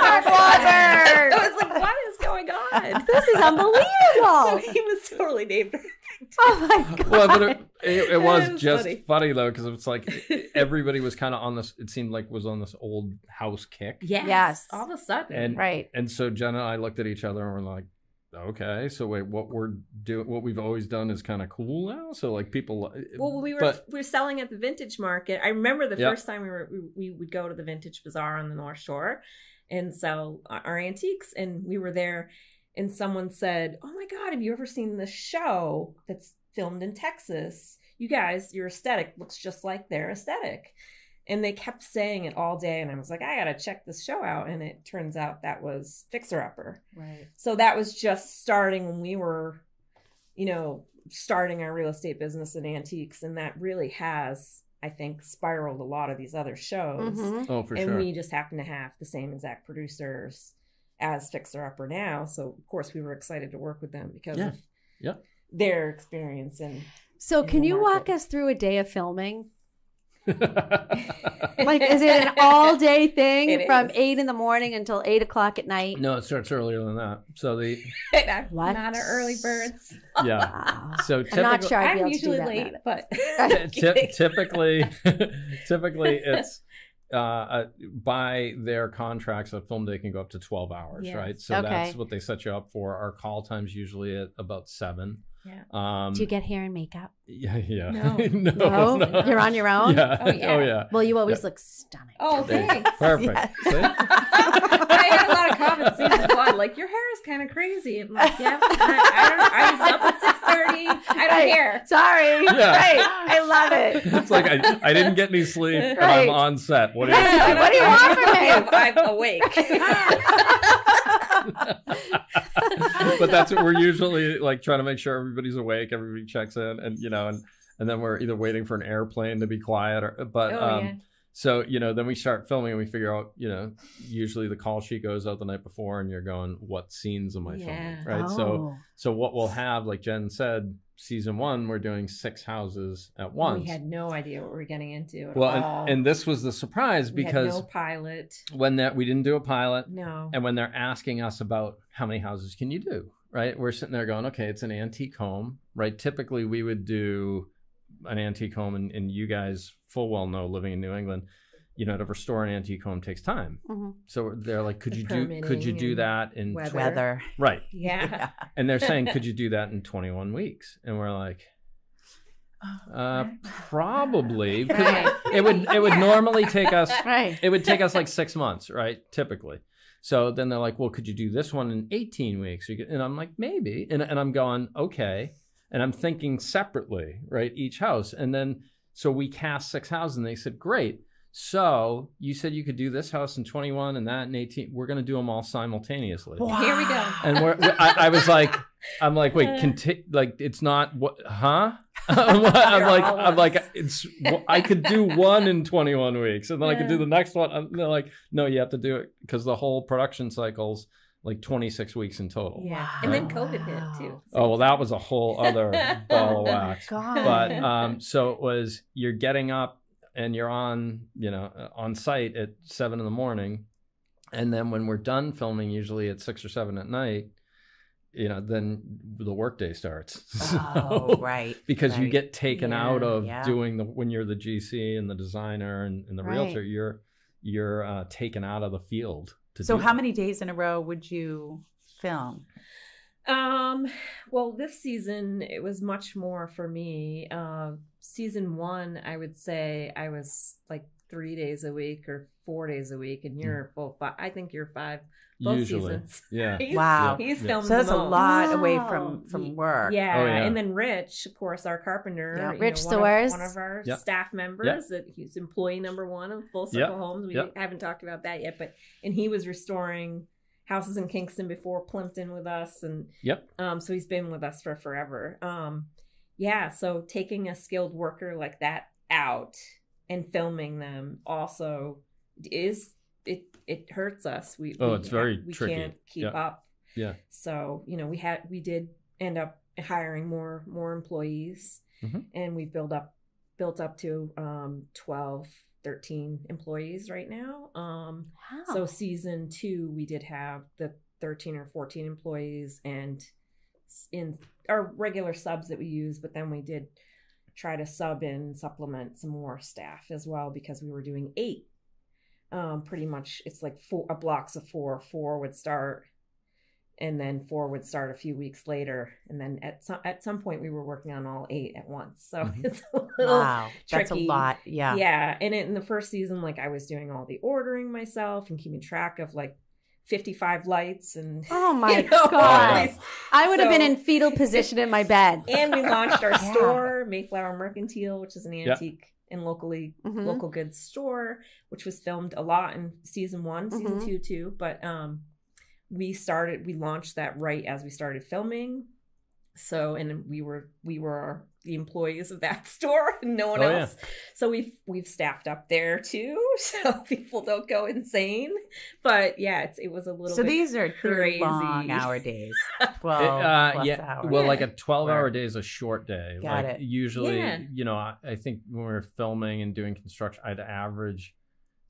Mark Wahlberg. I was like, "What is going on?" This is unbelievable. [LAUGHS] so unbelievable. he was totally named. Oh my god. [LAUGHS] well, but it, it, it was It was just funny. funny, though because it's like everybody was kind of on this. It seemed like was on this old house kick, Yes. Yes. All of a sudden. And- Right. and so Jenna and I looked at each other and we're like, okay, so wait, what we're doing, what we've always done is kind of cool now. So like people, Well, we were but we were selling at the vintage market. I remember the Yep. first time we were we, we would go to the vintage bazaar on the North Shore and sell our our antiques, and we were there, and someone said, "Oh my God, have you ever seen the show that's filmed in Texas? You guys, your aesthetic looks just like their aesthetic." And they kept saying it all day, and I was like, "I gotta check this show out." And it turns out that was Fixer Upper. Right. So that was just starting when we were, you know, starting our real estate business in antiques. And that really has, I think, spiraled a lot of these other shows. Mhm. oh for and sure, we just happen to have the same exact producers as Fixer Upper now. So, of course, we were excited to work with them because Yeah. of Yeah. their experience. And So in can the you walk us through a day of filming? Like, is it an all day thing [LAUGHS] It from is. eight in the morning until eight o'clock at night? no, it starts earlier than that. So the [LAUGHS] What? not an early birds. [LAUGHS] yeah, Wow. so I'm not typical- sure I'd be I'm able to do usually that. late, Matt. but Ty- typically typically it's uh, uh, by their contracts a film day can go up to 12 hours Yes. right so Okay. that's what they set you up for our call times usually at about seven Yeah. um Do you get hair and makeup? yeah yeah No. [LAUGHS] No? no, [LAUGHS] no. You're on your own? yeah. Oh, yeah. oh yeah Well, you always look stunning. oh, There- thanks. perfect Yes. See? [LAUGHS] I had a lot of comments season one, like your hair is kind of crazy. I'm like, yeah, I, I don't. I was up at six thirty. I don't Right. care. Sorry. Yeah. Right. I love it. it's like I, I didn't get any sleep and Right. i'm on set what do you Yeah, what do you want from me? I'm, I'm awake. [LAUGHS] but that's what we're usually like trying to make sure everybody's awake, everybody checks in, and you know, and and then we're either waiting for an airplane to be quiet, or but Oh, um, yeah. so you know, then we start filming and we figure out, you know, usually the call sheet goes out the night before, and you're going, what scenes am I Yeah. filming, right? Oh. So so what we'll have, like Jen said, season one, we're doing six houses at once. We had no idea what we were getting into. At well, all. and, and this was the surprise We had because no pilot. when that we didn't do a pilot, No. and when they're asking us about how many houses can you do, right? We're sitting there going, okay, it's an antique home, right? Typically, we would do an antique home, and, and you guys full well know living in New England, you know, to restore an antique home takes time. Mhm. So they're like, could The you do could you do that in weather. tw- Weather. right? [LAUGHS] Yeah. And they're saying, [LAUGHS] could you do that in 21 weeks? And we're like, uh, probably. [LAUGHS] 'cause Right. It would it would normally take us Right. it would take us like six months, right? Typically. So then they're like, well, could you do this one in 18 weeks? And I'm like, maybe. And, and I'm going, okay. And I'm thinking separately, right? Each house. And then, so we cast six houses and they said, great. So you said you could do this house in 21 and that in 18. We're going to do them all simultaneously. Here we go. And we're, we- I, I was like, I'm like, wait, conti- like it's not what, huh? [LAUGHS] [LAUGHS] I'm like, I'm like, I'm like, it's. I could do one in 21 weeks, and then I could do the next one. And they're like, no, you have to do it because the whole production cycle's like 26 weeks in total. Yeah. And then Wow. COVID hit too. Oh well, that was a whole other [LAUGHS] ball of wax. God. But um, so it was you're getting up and you're on you know uh, on site at seven in the morning and then when we're done filming usually at six or seven at night you know then the workday starts [LAUGHS] Oh, So- right. because you get taken out of yeah. doing the when you're the gc and the designer and, and the Right. realtor you're you're uh, taken out of the field to So do how that. many days in a row would you film? Um, well, this season it was much more for me. Uh, season one, I would say I was like three days a week or four days a week, and you're full five. I think you're five both usually seasons. [LAUGHS] yeah He's, Wow. he's Yeah. filmed So that's a most. lot away from from work. Yeah. Oh, yeah. and then Rich, of course, our carpenter, Yeah. Rich know, one of- one of our Yep. staff members. That he's employee number one of Full Circle Yep. Homes. We Yep. haven't talked about that yet, but and he was restoring houses in Kingston before Plympton with us, and yep um, so he's been with us for forever. Um, yeah, so taking a skilled worker like that out and filming them also is it it hurts us. We Oh, we it's very we tricky. can't keep Yeah. up. Yeah. So you know we had we did end up hiring more more employees, Mhm. and we've built up built up to um 12 13 employees right now um Wow. so season two, we did have the 13 or 14 employees and s- in our regular subs that we use, but then we did try to sub in, supplement some more staff as well because we were doing eight. Um, pretty much it's like four blocks of four. Four would start and then four would start a few weeks later. And then at some at some point we were working on all eight at once. So Mhm. it's a little Wow. That's a lot. Yeah. yeah. And in the first season, like I was doing all the ordering myself and keeping track of like 55 lights and [LAUGHS] oh my you know, god. I would have been in fetal position in my bed. [LAUGHS] And we launched our [LAUGHS] Yeah. store, Mayflower Mercantile, which is an Yeah. antique and locally Mhm. local goods store, which was filmed a lot in season one, season Mhm. two too. But um we started we launched that right as we started filming. So and we were we were the employees of that [LAUGHS] store and no one Oh, yeah. else. So we've we've staffed up there too, [LAUGHS] so people don't go insane. But yeah, it's, it was a little So bit these are crazy. long hour days. [LAUGHS] It, uh, yeah, hours. well, like a twelve-hour Work. day is a short day. Got like it. usually, Yeah. you know, I, I think when we were filming and doing construction, I'd average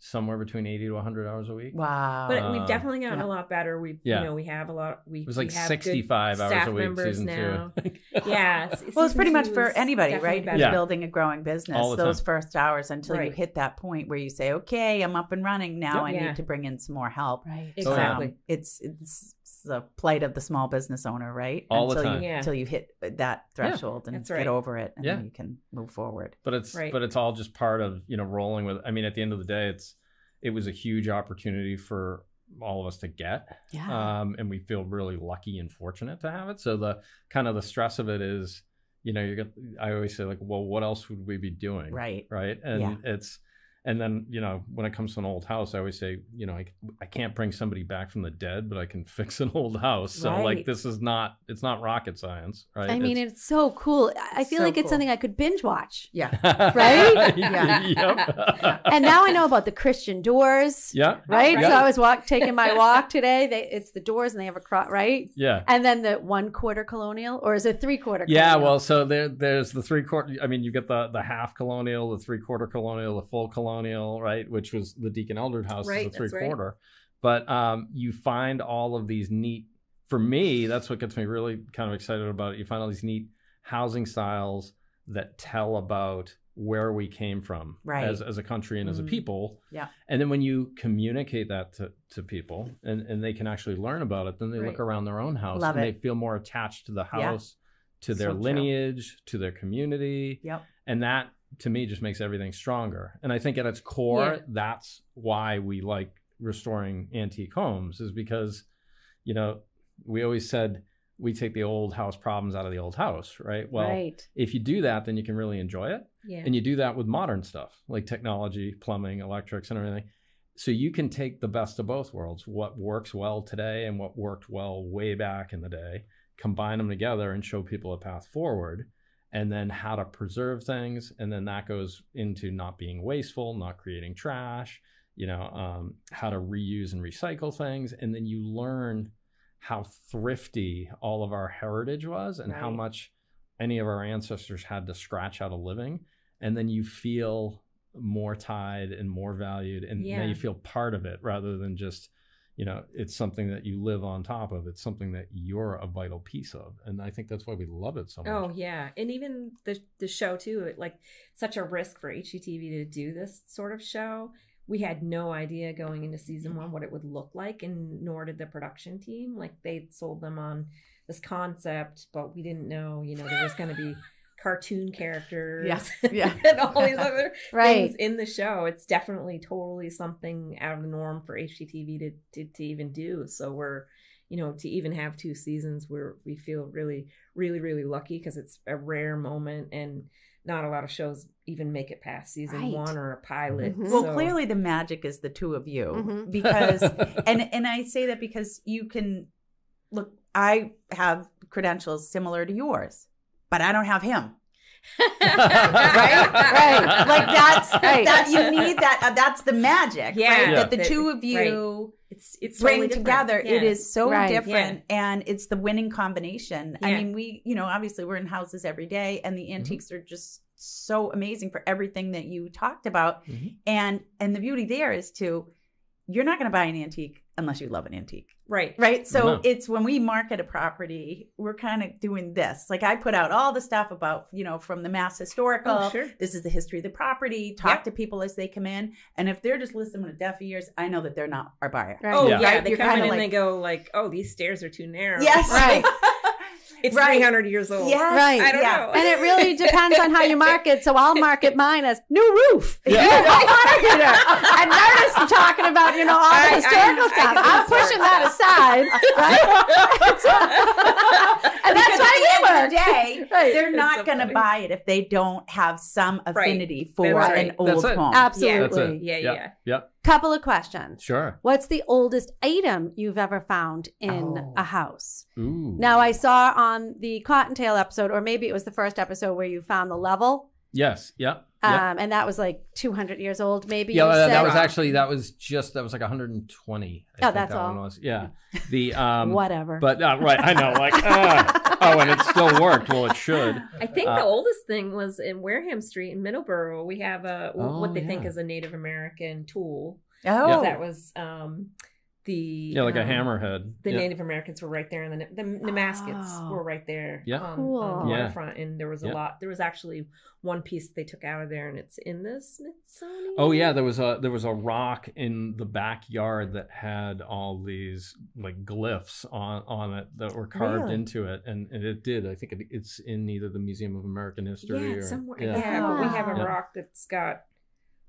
somewhere between eighty to hundred hours a week. wow. But Um, we've definitely gotten yeah. a lot better. We, Yeah. you know, we have a lot. We It was we like have sixty-five hours staff a week members season now. [LAUGHS] two. [LAUGHS] Yeah, well, it's pretty much for anybody, right? Who's Yeah. building a growing business. All the Those time. first hours until you hit that point where you say, "Okay, I'm up and running. Now Yep. I Yeah. need to bring in some more help." Right. Yeah. Exactly. Um, it's it's the plight of the small business owner, right? All the until time. You, Yeah. Until you hit that threshold and that's get over it, and Yeah. then you can move forward. but it's Right. but it's all just part of you know rolling with. I mean, at the end of the day, it's it was a huge opportunity for all of us to get. Yeah. um, and we feel really lucky and fortunate to have it. So the kind of the stress of it is, you know, you're gonna. I always say like, well, what else would we be doing? Right. Right. And Yeah. it's, and then you know, when it comes to an old house, I always say, you know, I, I can't bring somebody back from the dead, but I can [LAUGHS] fix an old house. So like, this is not, it's not rocket science, right? I mean, It's- it's so cool. I- I feel So like it's cool. something I could binge watch. Yeah. [LAUGHS] Right? [LAUGHS] Yeah. yep. And now I know about the Christian doors. yeah. Right? Yeah. So I was walk taking my walk today. They it's the doors and they have a cross, right? Yeah. And then the one quarter colonial, or is it three quarter? Yeah, colonial? well, so there, there's the three quarter. I mean, you get the the half colonial, the three quarter colonial, the full colonial, right? Which was the Deacon Eldred house, Right, the three that's right. quarter. But um, you find all of these neat. For me, that's what gets me really kind of excited about it. You find all these neat housing styles that tell about where we came from Right. as as a country and as a Mhm. people. Yeah. And then when you communicate that to, to people and, and they can actually learn about it, then they look around their own house Love and it. they feel more attached to the Yeah. house, to their So true. lineage, to their community. Yep. And that to me just makes everything stronger. And I think at its core, Yeah. that's why we like restoring antique homes, is because, you know, we always said we take the old house problems out of the old house, right? Well, right. if you do that, then you can really enjoy it. Yeah. And you do that with modern stuff like technology, plumbing, electrics, and everything. So you can take the best of both worlds, what works well today and what worked well way back in the day, combine them together and show people a path forward, and then how to preserve things. And then that goes into not being wasteful, not creating trash, you know, um, how to reuse and recycle things. And then you learn how thrifty all of our heritage was and how much any of our ancestors had to scratch out a living and then you feel more tied and more valued, and now you feel part of it rather than just you know it's something that you live on top of. It's something that you're a vital piece of, and I think that's why we love it so oh, much. Oh yeah, and even the the show too. It, like such a risk for HGTV to do this sort of show. We had no idea going into season one what it would look like, and nor did the production team. Like they sold them on this concept, but we didn't know. You know, there was going to be [LAUGHS] cartoon characters, Yeah, yeah. [LAUGHS] and all these other [LAUGHS] Right. things in the show. It's definitely totally something out of the norm for HGTV to, to, to even do. So we're, you know, to even have two seasons where we feel really, really, really lucky because it's a rare moment and not a lot of shows even make it past season Right. one or a pilot. Mhm. Well, So- clearly the magic is the two of you Mhm. [LAUGHS] because and and I say that because you can look I have credentials similar to yours, but I don't have him. Right, right. Like that's [LAUGHS] Right. that you need that uh, that's the magic, Yeah. right? Yeah. That the That- two of you it's it's bring totally together. It Yeah. is so Right. different and it's the winning combination. I mean, we, you know, obviously we're in houses every day and Mm-hmm. the antiques are just so amazing for everything that you talked about. Mhm. And and the beauty there is to you're not going to buy an antique unless you love an antique. right. Right. So No. it's when we market a property, we're kind of doing this. Like I put out all the stuff about, you know, from the Mass Historical. Oh, sure. This is the history of the property. Talk Yep. to people as they come in. And if they're just listening to deaf ears, I know that they're not our buyer. Right. Oh Yeah. yeah, they You're come in kinda and like- they go like, "Oh, these stairs are too narrow." Yes. Right. [LAUGHS] it's Right. three hundred years old. Yes. Right. I don't yeah. know. And it really [LAUGHS] depends on how you market. So I'll market mine as new roof. Yeah. You're the water heater. And Meredith's talking about, you know, all the I- I- historical I stuff. can I'm pushing that aside, right? [LAUGHS] and that's Because why at the end the day, [LAUGHS] Right. they're It's not so going to buy it if they don't have some affinity for That's an right. old it. home. Absolutely. it. Yeah, yeah, yeah. yeah. Couple of questions. Sure. What's the oldest item you've ever found in Oh. a house? Ooh. Now, I saw on the Cottontail episode, or maybe it was the first episode where you found the level, Yes. Yeah. Yeah. um, and that was like 200 years old, maybe. yeah, you that, that said? was actually that was just that was like 120. I Oh, think that's that all. One was. Yeah. The um. Whatever. But uh, right, I know. Like, uh, oh, and it still worked. Well, it should. I think Uh, the oldest thing was in Wareham Street in Middleborough. We have a Oh, what they think is a Native American tool. Oh, That was um, the Yeah, like a um, hammerhead. The yeah. Native Americans were right there, and the the Nemaskets Oh. were right there Yeah. on, Cool. on the Yeah. waterfront. And there was a Yeah. lot. There was actually one piece they took out of there, and it's in the Smithsonian. Oh yeah, there was a there was a rock in the backyard that had all these like glyphs on on it that were carved Really? into it, and, and it did. I think it, it's in either the Museum of American History yeah, or somewhere. yeah. Yeah, but we have a Yeah. rock that's got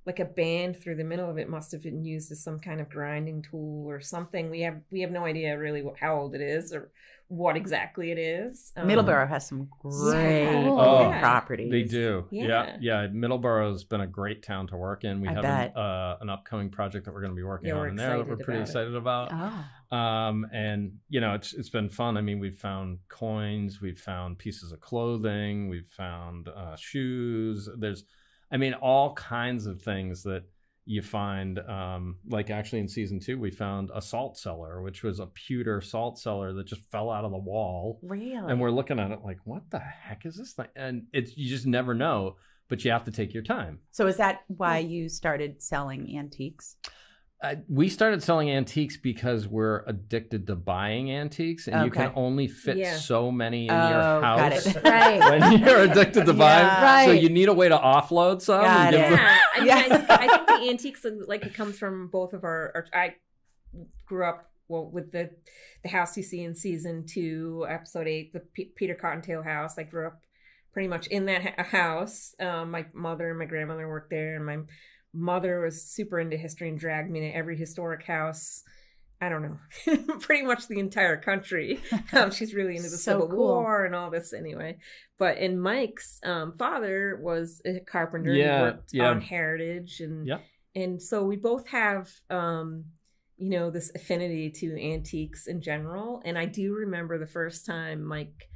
like a band through the middle of it. Must have been used as some kind of grinding tool or something. We have we have no idea really what, how old it is or what exactly it is. Um, Middleborough has some great Cool. old Yeah. properties. They do. Yeah. Yeah. yeah. Middleborough's been a great town to work in. We I have an, uh, an upcoming project that we're going to be working Yeah, on in there that we're pretty about it. excited about. Oh. Um, and you know, it's it's been fun. I mean, we've found coins, we've found pieces of clothing, we've found uh, shoes. There's, I mean, all kinds of things that you find. Um, like actually in season two, we found a salt cellar, which was a pewter salt cellar that just fell out of the wall, Really? and we're looking at it like, what the heck is this thing? And it's you just never know, but you have to take your time. so is that why you started selling antiques? Uh, we started selling antiques because we're addicted to buying antiques, and you can only fit Yeah. so many in Oh, your got house it. [LAUGHS] right. when you're addicted to buying. Yeah. So you need a way to offload some. Got and give it. them- Yeah, I mean, Yeah. I, think, I think the antiques like it comes from both of our. our I grew up well with the the house you see in season two, episode eight, the P- Peter Cottontail house. I grew up pretty much in that ha- house. Um, my mother and my grandmother worked there, and my mother was super into history and dragged me to every historic house. I don't know, [LAUGHS] pretty much the entire country. [LAUGHS] Um, she's really into the So Civil cool. War and all this anyway. But and Mike's um, father was a carpenter. and Yeah, worked yeah. on Heritage, and Yep. and so we both have, um, you know, this affinity to antiques in general. And I do remember the first time Mike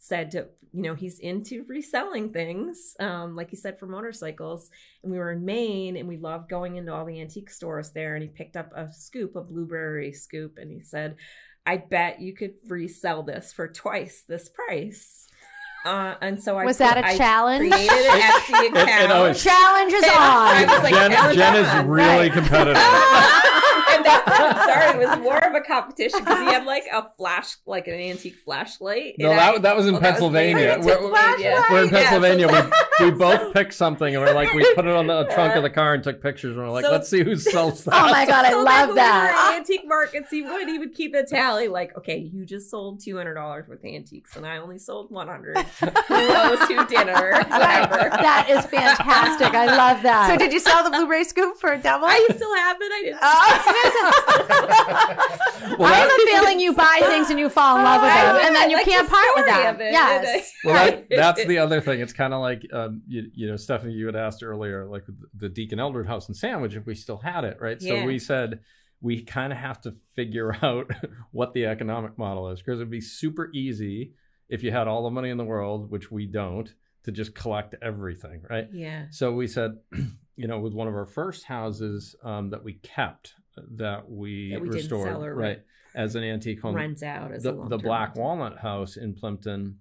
said to you know he's into reselling things um like he said for motorcycles. And we were in maine and we loved going into all the antique stores there and he picked up a scoop a blueberry scoop and he said i bet you could resell this for twice this price Uh, and so I Was that a I challenge? Created an Etsy It- [LAUGHS] it always- Challenge is I was on. like, Jen, "Hell Jen yeah." is really Right. competitive. [LAUGHS] and that's how it started. It was more of a competition because he had like a flash, like an antique flashlight. No, that, I- that was in oh, that was Pennsylvania. later. We're, we're in Yeah, so- Pennsylvania. we, we [LAUGHS] both picked something and we're like, we put it on the trunk of the car and took pictures. And we're like, So- let's see who sells that. Oh my god, I So love when that. We were at antique markets. He would he would keep a tally like, okay, you just sold two hundred dollars worth of antiques, and I only sold one hundred. [LAUGHS] Who owes dinner? Whatever. [LAUGHS] That is fantastic. I love that. So did you sell the blueberry scoop for a double? I still have it. I didn't. Well, [LAUGHS] I have a feeling you buy things and you fall in love with them, and then you like can't the part with them. it. Yes. well, that, that's the other thing. It's kind of like, um, you, you know, Stephanie, you had asked earlier, like the Deacon Eldred house in Sandwich, if we still had it, right? So Yeah. we said we kind of have to figure out what the economic model is because it'd be super easy if you had all the money in the world, which we don't, to just collect everything, right? Yeah. So we said, [CLEARS THROAT] you know, with one of our first houses um, that we kept, that we, That we didn't restored, sell or right, as an antique home, Runs out as the, long the Black Walnut House in Plympton,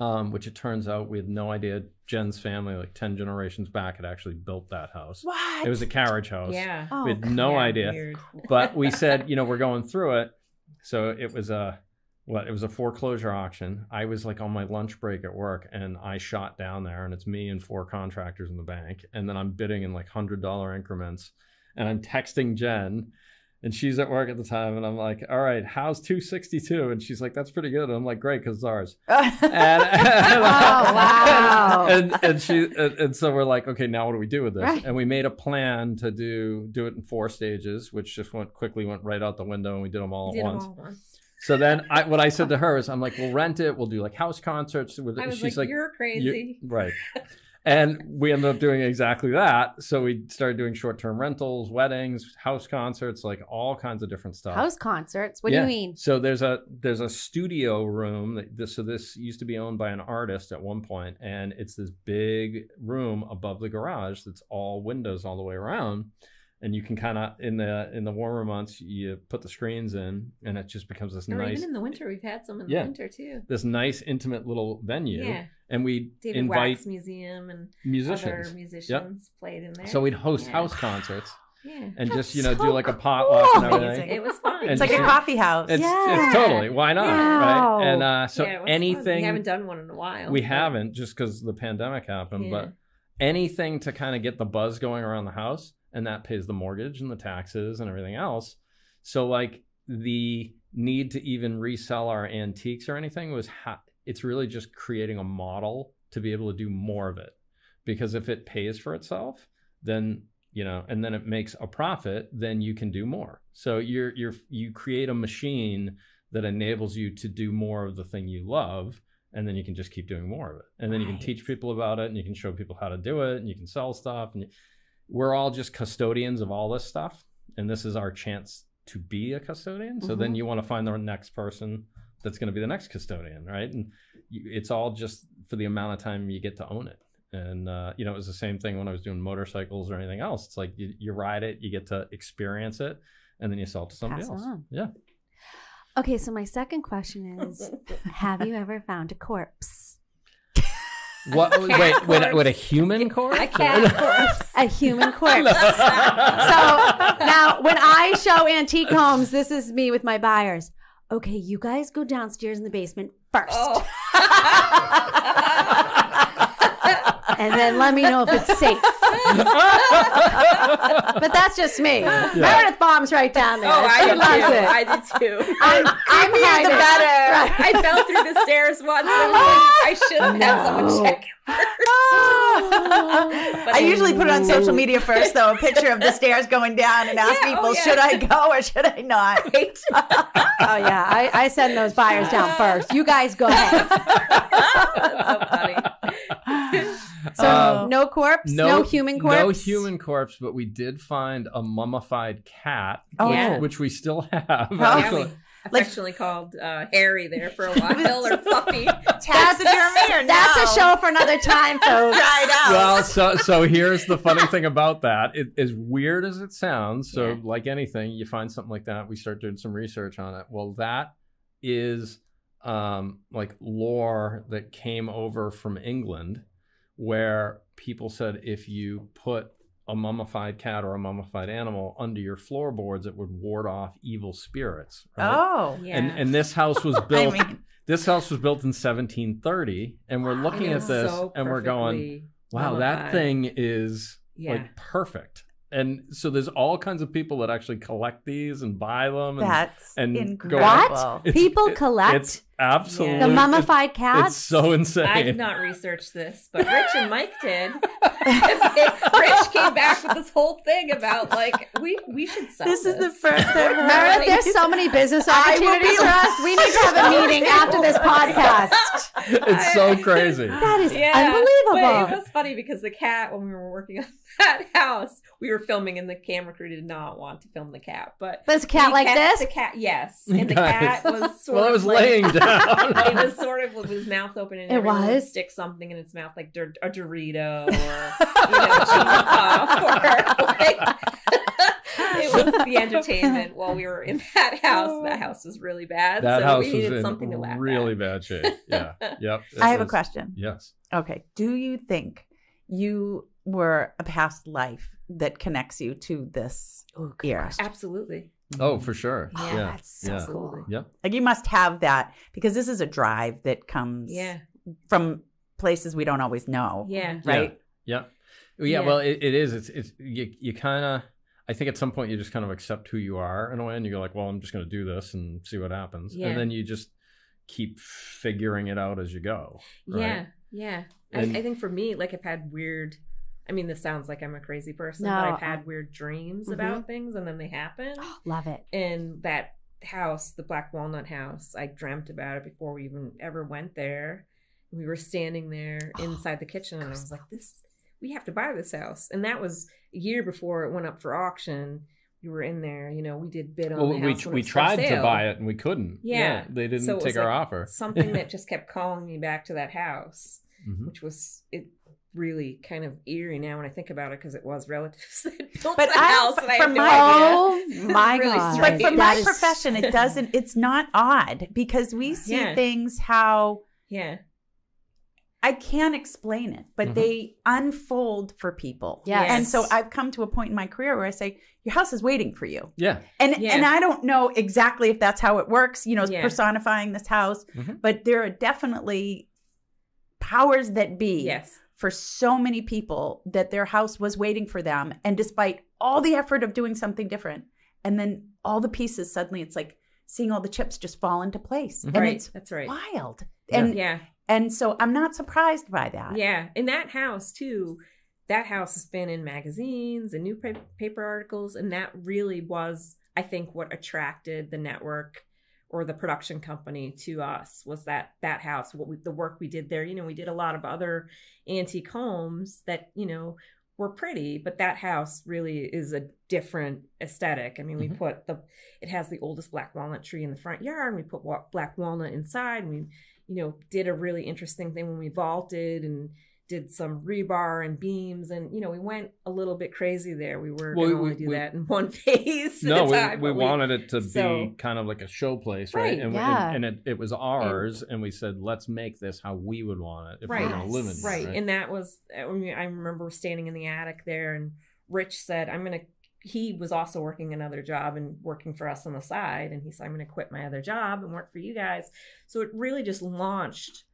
um, which it turns out we had no idea Jen's family, like 10 generations back, had actually built that house. what? It was a carriage house. Yeah. Oh, We had no Yeah, idea. weird. But we [LAUGHS] said, you know, we're going through it. So it was a what? It was a foreclosure auction. I was like on my lunch break at work and I shot down there and it's me and four contractors in the bank. And then I'm bidding in like hundred dollar increments. And I'm texting Jen and she's at work at the time and I'm like, all right, how's 262? And she's like, that's pretty good. And I'm like, great, because it's ours. And, [LAUGHS] Oh, wow. [LAUGHS] and and she and, and so we're like, okay, now what do we do with this? Right. And we made a plan to do do it in four stages, which just went quickly went right out the window, and we did them all Did at them once. all once. So then, I what I said to her is, I'm like, we'll rent it. We'll do like house concerts. With I was She's like, like, "You're "You- crazy." right. [LAUGHS] And we ended up doing exactly that. So we started doing short term rentals, weddings, house concerts, like all kinds of different stuff. House concerts. What Yeah. do you mean? So there's a there's a studio room. That this, so this used to be owned by an artist at one point, and it's this big room above the garage that's all windows all the way around. And you can kind of in the in the warmer months you put the screens in, and it just becomes this Or nice even in the winter, we've had some in Yeah. the winter too. this nice intimate little venue. Yeah. And we David invite Wax Museum and musicians. other musicians played in there. So we'd host Yeah. house concerts [GASPS] yeah, and just you know so do like a potluck and everything. it was fun. And it's like a coffee house. It's Yeah. it's totally why not Wow. right? And uh, so Yeah, it fun. anything we haven't done one in a while. we but- haven't just because the pandemic happened, Yeah. but anything to kind of get the buzz going around the house, and that pays the mortgage and the taxes and everything else. So like the need to even resell our antiques or anything was ha- it's really just creating a model to be able to do more of it. Because if it pays for itself then you know and then it makes a profit then you can do more. So you're you're you create a machine that enables you to do more of the thing you love and then you can just keep doing more of it. And then you can teach people about it and you can show people how to do it and you can sell stuff and you, we're all just custodians of all this stuff and this is our chance to be a custodian so then Mhm. you want to find the next person that's going to be the next custodian right and you, it's all just for the amount of time you get to own it and uh, you know it was the same thing when i was doing motorcycles or anything else it's like you, you ride it you get to experience it and then you sell it to somebody Pass else on. yeah Okay, so my second question is Have you ever found a corpse? What cat wait wait, wait a human corpse A cat corpse. [LAUGHS] A human [LAUGHS] corpse. so now, when I show antique homes, this is me with my buyers. Okay, you guys go downstairs in the basement first, Oh. [LAUGHS] and then let me know if it's safe. [LAUGHS] But that's just me. Meredith bombs right down there. Oh, I she did too. it. I did too. I'm, I'm Creepier the better. Right. I fell through the stairs once. And [GASPS] I should have had someone check. [LAUGHS] I usually put it on social media first, though, a picture of the [LAUGHS] stairs going down and ask Yeah, people, oh, yeah. should I go or should I not? [LAUGHS] Right. Oh yeah, I, I send those buyers down first. You guys go ahead. That's so funny. So Uh, no corpse, no, human corpse. No human corpse, but we did find a mummified cat, Oh. Yeah. which we still have. Yeah, actually. we affectionately called uh, Harry there for a while, or Fluffy. Taxidermy or That's no? a show for another time, [LAUGHS] folks. Dried out. well, so so here's the funny thing about that. It, as weird as it sounds, so Yeah. like anything, you find something like that, we start doing some research on it. Well, that is um, like lore that came over from England, where people said if you put a mummified cat or a mummified animal under your floorboards, it would ward off evil spirits. right? Oh. Yeah. And and this house was [LAUGHS] built I built. mean, this house was built in 1730, and we're looking at this so and we're going, perfectly "Wow, that thing is Yeah. like perfect." And so there's all kinds of people that actually collect these and buy them. And that's and go- incredible. What? It's- People it- collect It's absolutely the mummified It's, cats? it's so insane. I did not research this, but Rich and Mike did. [LAUGHS] Rich came back with this whole thing about like we we should sell This is the first I've heard. Meredith, there's so many business opportunities for us. We need to have a meeting after this podcast. [LAUGHS] it's so crazy. That is Yeah, unbelievable. But it was funny because the cat, when we were working on [LAUGHS] that house, we were filming, and the camera crew did not want to film the cat. But But it's a cat like this? The cat, yes, and the Guys. cat was sort Well, I of was like, laying down. [LAUGHS] it was sort of with his mouth open, and It everyone would was? stick something in its mouth, like Dor- a Dorito or you know, cheese puff, or like. [LAUGHS] it was the entertainment while we were in that house. That oh. house was really bad, that so house we was needed in something to laugh really at. bad shape. Yeah. [LAUGHS] Yep. it I have a question. Yes. Okay. Do you think you were a past life that connects you to this year? Absolutely. Oh, for sure. Yeah, Yeah. That's so yeah. cool. Yep. Like you must have that because this is a drive that comes Yeah. from places we don't always know. Yeah. Right? Yeah. Yeah. Yeah. Well, it, it is. It's, it's, you, you kind of, I think at some point you just kind of accept who you are in a way and you go like, well, I'm just going to do this and see what happens. Yeah. And then you just keep figuring it out as you go. Right? Yeah, yeah. And- I, I think for me, like I've had weird. I mean, this sounds like I'm a crazy person, No, but I've I- had weird dreams Mhm. about things, and then they happen. Oh, [GASPS] love it. And that house, the Black Walnut House, I dreamt about it before we even ever went there. We were standing there [GASPS] inside the kitchen, and I was like, "This, we have to buy this house." And that was a year before it went up for auction. We were in there, you know. We did bid on Well, the we, house. when it we was tried to buy it and we couldn't. Yeah. they didn't So take our like offer. Something that [LAUGHS] just kept calling me back to that house. Mhm. which was it really kind of eerie now when I think about it because it was relatives that [LAUGHS] built But the I- house and I from have no my- idea. Oh [LAUGHS] my Really god! But strange. from That my is- profession, it [LAUGHS] doesn't, it's not odd because we see Yeah. things how Yeah, I can't explain it, but Mhm. they unfold for people. Yes. And so I've come to a point in my career where I say, your house is waiting for you. Yeah. And Yeah. and I don't know exactly if that's how it works, you know, Yeah. personifying this house, Mhm. but there are definitely powers that be yes, for so many people that their house was waiting for them and despite all the effort of doing something different and then all the pieces suddenly it's like seeing all the chips just fall into place mm-hmm. and right. it's That's right. wild. And Yeah, and so I'm not surprised by that. yeah. In that house too, that house has been in magazines and new pa- paper articles, and that really was, I think, what attracted the network or the production company to us was that that house what we, the work we did there. You know we did a lot of other antique homes that you know were pretty but that house really is a different aesthetic. I mean we Mhm. put the it has the oldest black walnut tree in the front yard. And we put black walnut inside. And we you know did a really interesting thing when we vaulted and did some rebar and beams and you know we went a little bit crazy there we were Well, going to we- only do we- that in [LAUGHS] one phase No, at we, time, we wanted it to so- be kind of like a show place, right? Right, and, yeah. and, and it, it was ours, and, we said, let's make this how we would want it if right we're going to live in it. right and that was i mean i remember standing in the attic there and rich said i'm gonna he was also working another job and working for us on the side and he said i'm gonna quit my other job and work for you guys so it really just launched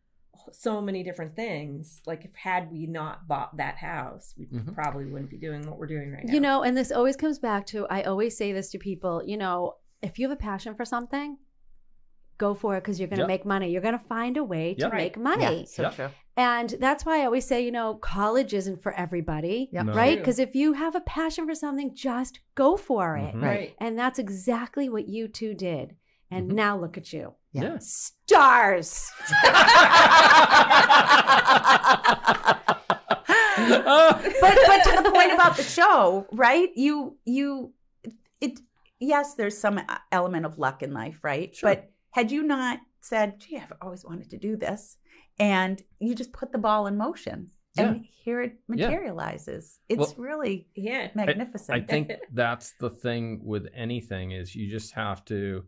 so many different things like if had we not bought that house we Mhm. probably wouldn't be doing what we're doing right now You know, and this always comes back to I always say this to people, you know, if you have a passion for something, go for it because you're going to Yep. make money. You're going to find a way to Yep. make Yeah, money. so Yep. true. And that's why I always say, you know, college isn't for everybody, Yep. No. right? Because if you have a passion for something, just go for it. Mhm. right And that's exactly what you two did. And Mhm. now look at you. Yeah. Stars. [LAUGHS] but but to the point about the show, right? You you it yes, there's some element of luck in life, right? Sure. But had you not said, "Gee, I've always wanted to do this," and you just put the ball in motion, and here it Yeah. materializes, it's Well- really yeah magnificent. I think [LAUGHS] that's the thing with anything is you just have to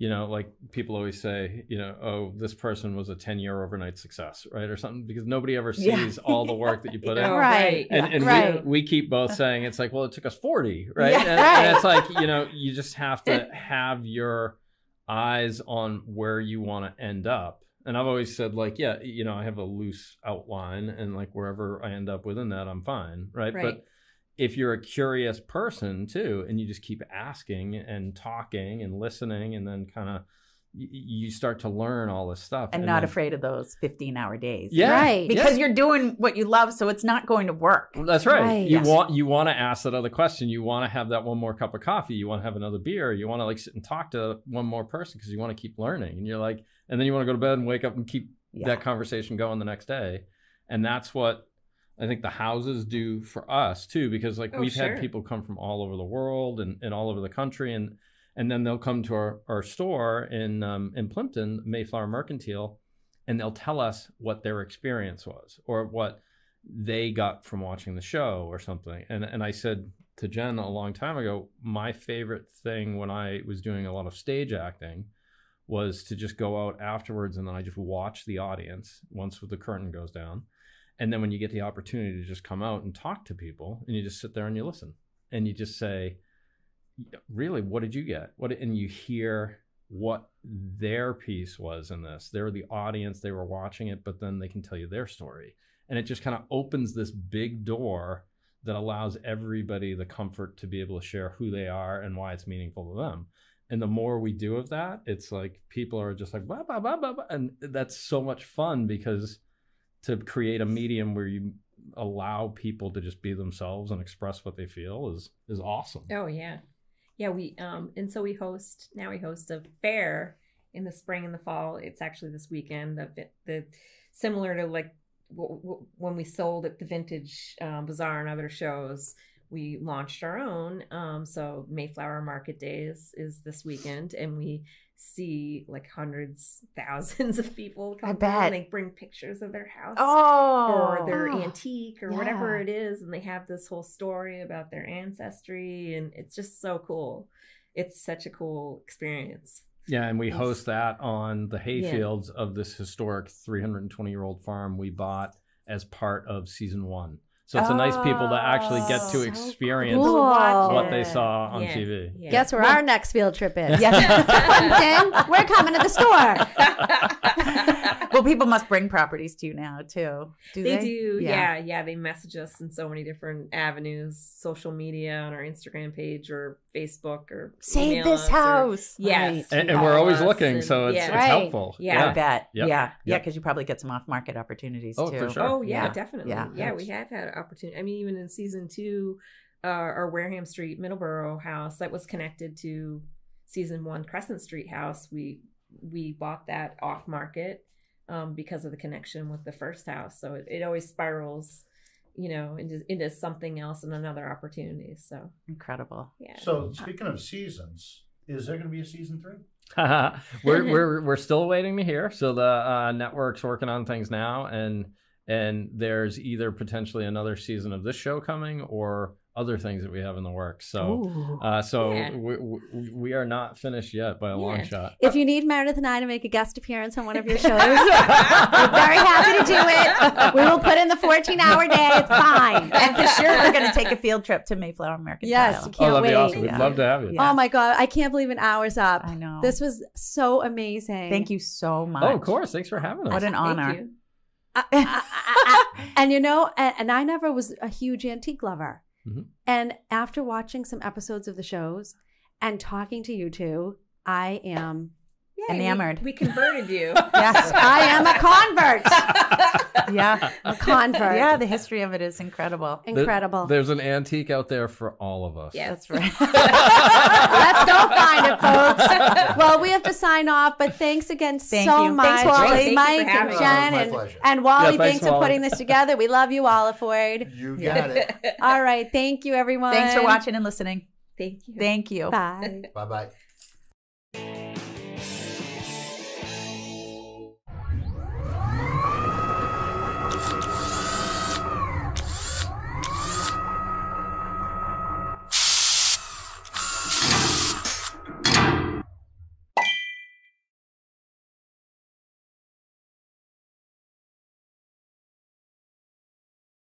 you know, like people always say, you know, oh, this person was a 10 year overnight success, right? Or something, because nobody ever Yeah. sees all the work that you [LAUGHS] put in. Oh, Right. And, and Right. we, we keep both saying it's like, well, it took us 40, [LAUGHS] right? Yeah, and, right. and it's like, you know, you just have to have your eyes on where you want to end up. And I've always said, like, yeah, you know, I have a loose outline, and like wherever I end up within that, I'm fine, right? Right. But if you're a curious person too, and you just keep asking and talking and listening, and then kind of you start to learn all this stuff, and not then- afraid of those 15 hour days. Yeah, Right. Because you're doing what you love, so it's not going to work. That's right. Right. You Yes. want you want to ask that other question. You want to have that one more cup of coffee. You want to have another beer. You want to like sit and talk to one more person because you want to keep learning. And you're like, and then you want to go to bed and wake up and keep Yeah. that conversation going the next day. And that's what I think the houses do for us too, because like Oh, we've sure. had people come from all over the world and, and all over the country and and then they'll come to our, our store in um, in Plympton, Mayflower Mercantile, and they'll tell us what their experience was or what they got from watching the show or something. And and I said to Jen a long time ago, my favorite thing when I was doing a lot of stage acting was to just go out afterwards and then I just watch the audience once the curtain goes down. And then when you get the opportunity to just come out and talk to people and you just sit there and you listen and you just say, really, what did you get? What and you hear what their piece was in this. They were the audience, they were watching it, but then they can tell you their story. And it just kind of opens this big door that allows everybody the comfort to be able to share who they are and why it's meaningful to them. And the more we do of that, it's like people are just like, blah, blah, blah, blah, blah. and that's so much fun because to create a medium where you allow people to just be themselves and express what they feel is is awesome. Oh yeah, yeah. We um and so we host now. We host a fair in the spring and the fall. It's actually this weekend. The vi- the similar to like w- w- when we sold at the Vintage um, Bazaar and other shows. We launched our own. Um, so Mayflower Market Days is this weekend, and we see like hundreds, [LAUGHS] thousands of people come I bet. and they bring pictures of their house Oh. or their Oh, antique or whatever it is and they have this whole story about their ancestry and it's just so cool it's such a cool experience Yeah, and we Yes. host that on the Yeah. hayfields of this historic 320 year old farm we bought as part of season one. So it's a nice people to actually get Oh, to so experience cool. what they saw on Yeah. TV. Yeah. Guess where our next field trip is? [LAUGHS] Yeah. [LAUGHS] Plympton, we're coming to the store. [LAUGHS] well, people must bring properties to you now too. Do they they, do yeah. yeah they message us in so many different avenues social media on our instagram page or facebook or Save email this us or- house. yes And, we and we're always looking, and- so it's, yeah. it's Right. helpful. Yeah. I bet. Yep. Yeah. Yeah. Yep. Because you probably get some off market opportunities Oh, too. for sure. Oh yeah, Yeah. definitely. Yeah. Yeah. we have had opportunity. I mean, even in season two, uh, our Wareham Street Middleborough house that was connected to season one Crescent Street house. We we bought that off market um, because of the connection with the first house. So it, it always spirals, you know, into into something else and another opportunity. So Incredible. yeah. So speaking of seasons, is there going to be a season three? [LAUGHS] we're we're we're still waiting to hear. So the uh, network's working on things now, and and there's either potentially another season of this show coming or other things that we have in the works. So Ooh. uh, so Yeah. we, we, we are not finished yet by a long shot. If you need Meredith and I to make a guest appearance on one of your shows, [LAUGHS] we're very happy to do it. We will put in the 14 hour day. It's fine. and for sure, we're going to take a field trip to Mayflower Mercantile. Yes, Oh, Can't that'd be wait. awesome. We'd Yeah. love to have you. Yeah. Oh my God. I can't believe an hour's up. I know. This was so amazing. Thank you so much. Oh, of course. Thanks for having us. What an Thank honor. you. I- I- I- I- and you know, and, and I never was a huge antique lover. Mhm. And after watching some episodes of the shows and talking to you two, I am Yeah, Enamored. We, converted you. [LAUGHS] Yes. I am a convert. [LAUGHS] yeah. A convert. Yeah, the history of it is incredible. There- Incredible. There's an antique out there for all of us. Yes. That's right. [LAUGHS] Let's go find it, folks. Well, we have to sign off, but thanks again Thank so you. much, Thanks, Wally. Thank you for Mike and having us. Jen, and, and Wally. Yeah, thanks, thanks for Wally. putting this together. We love you, Olive Ford. You got it. All right, thank you, everyone. Thanks for watching and listening. Thank you. Thank you. Bye. bye bye.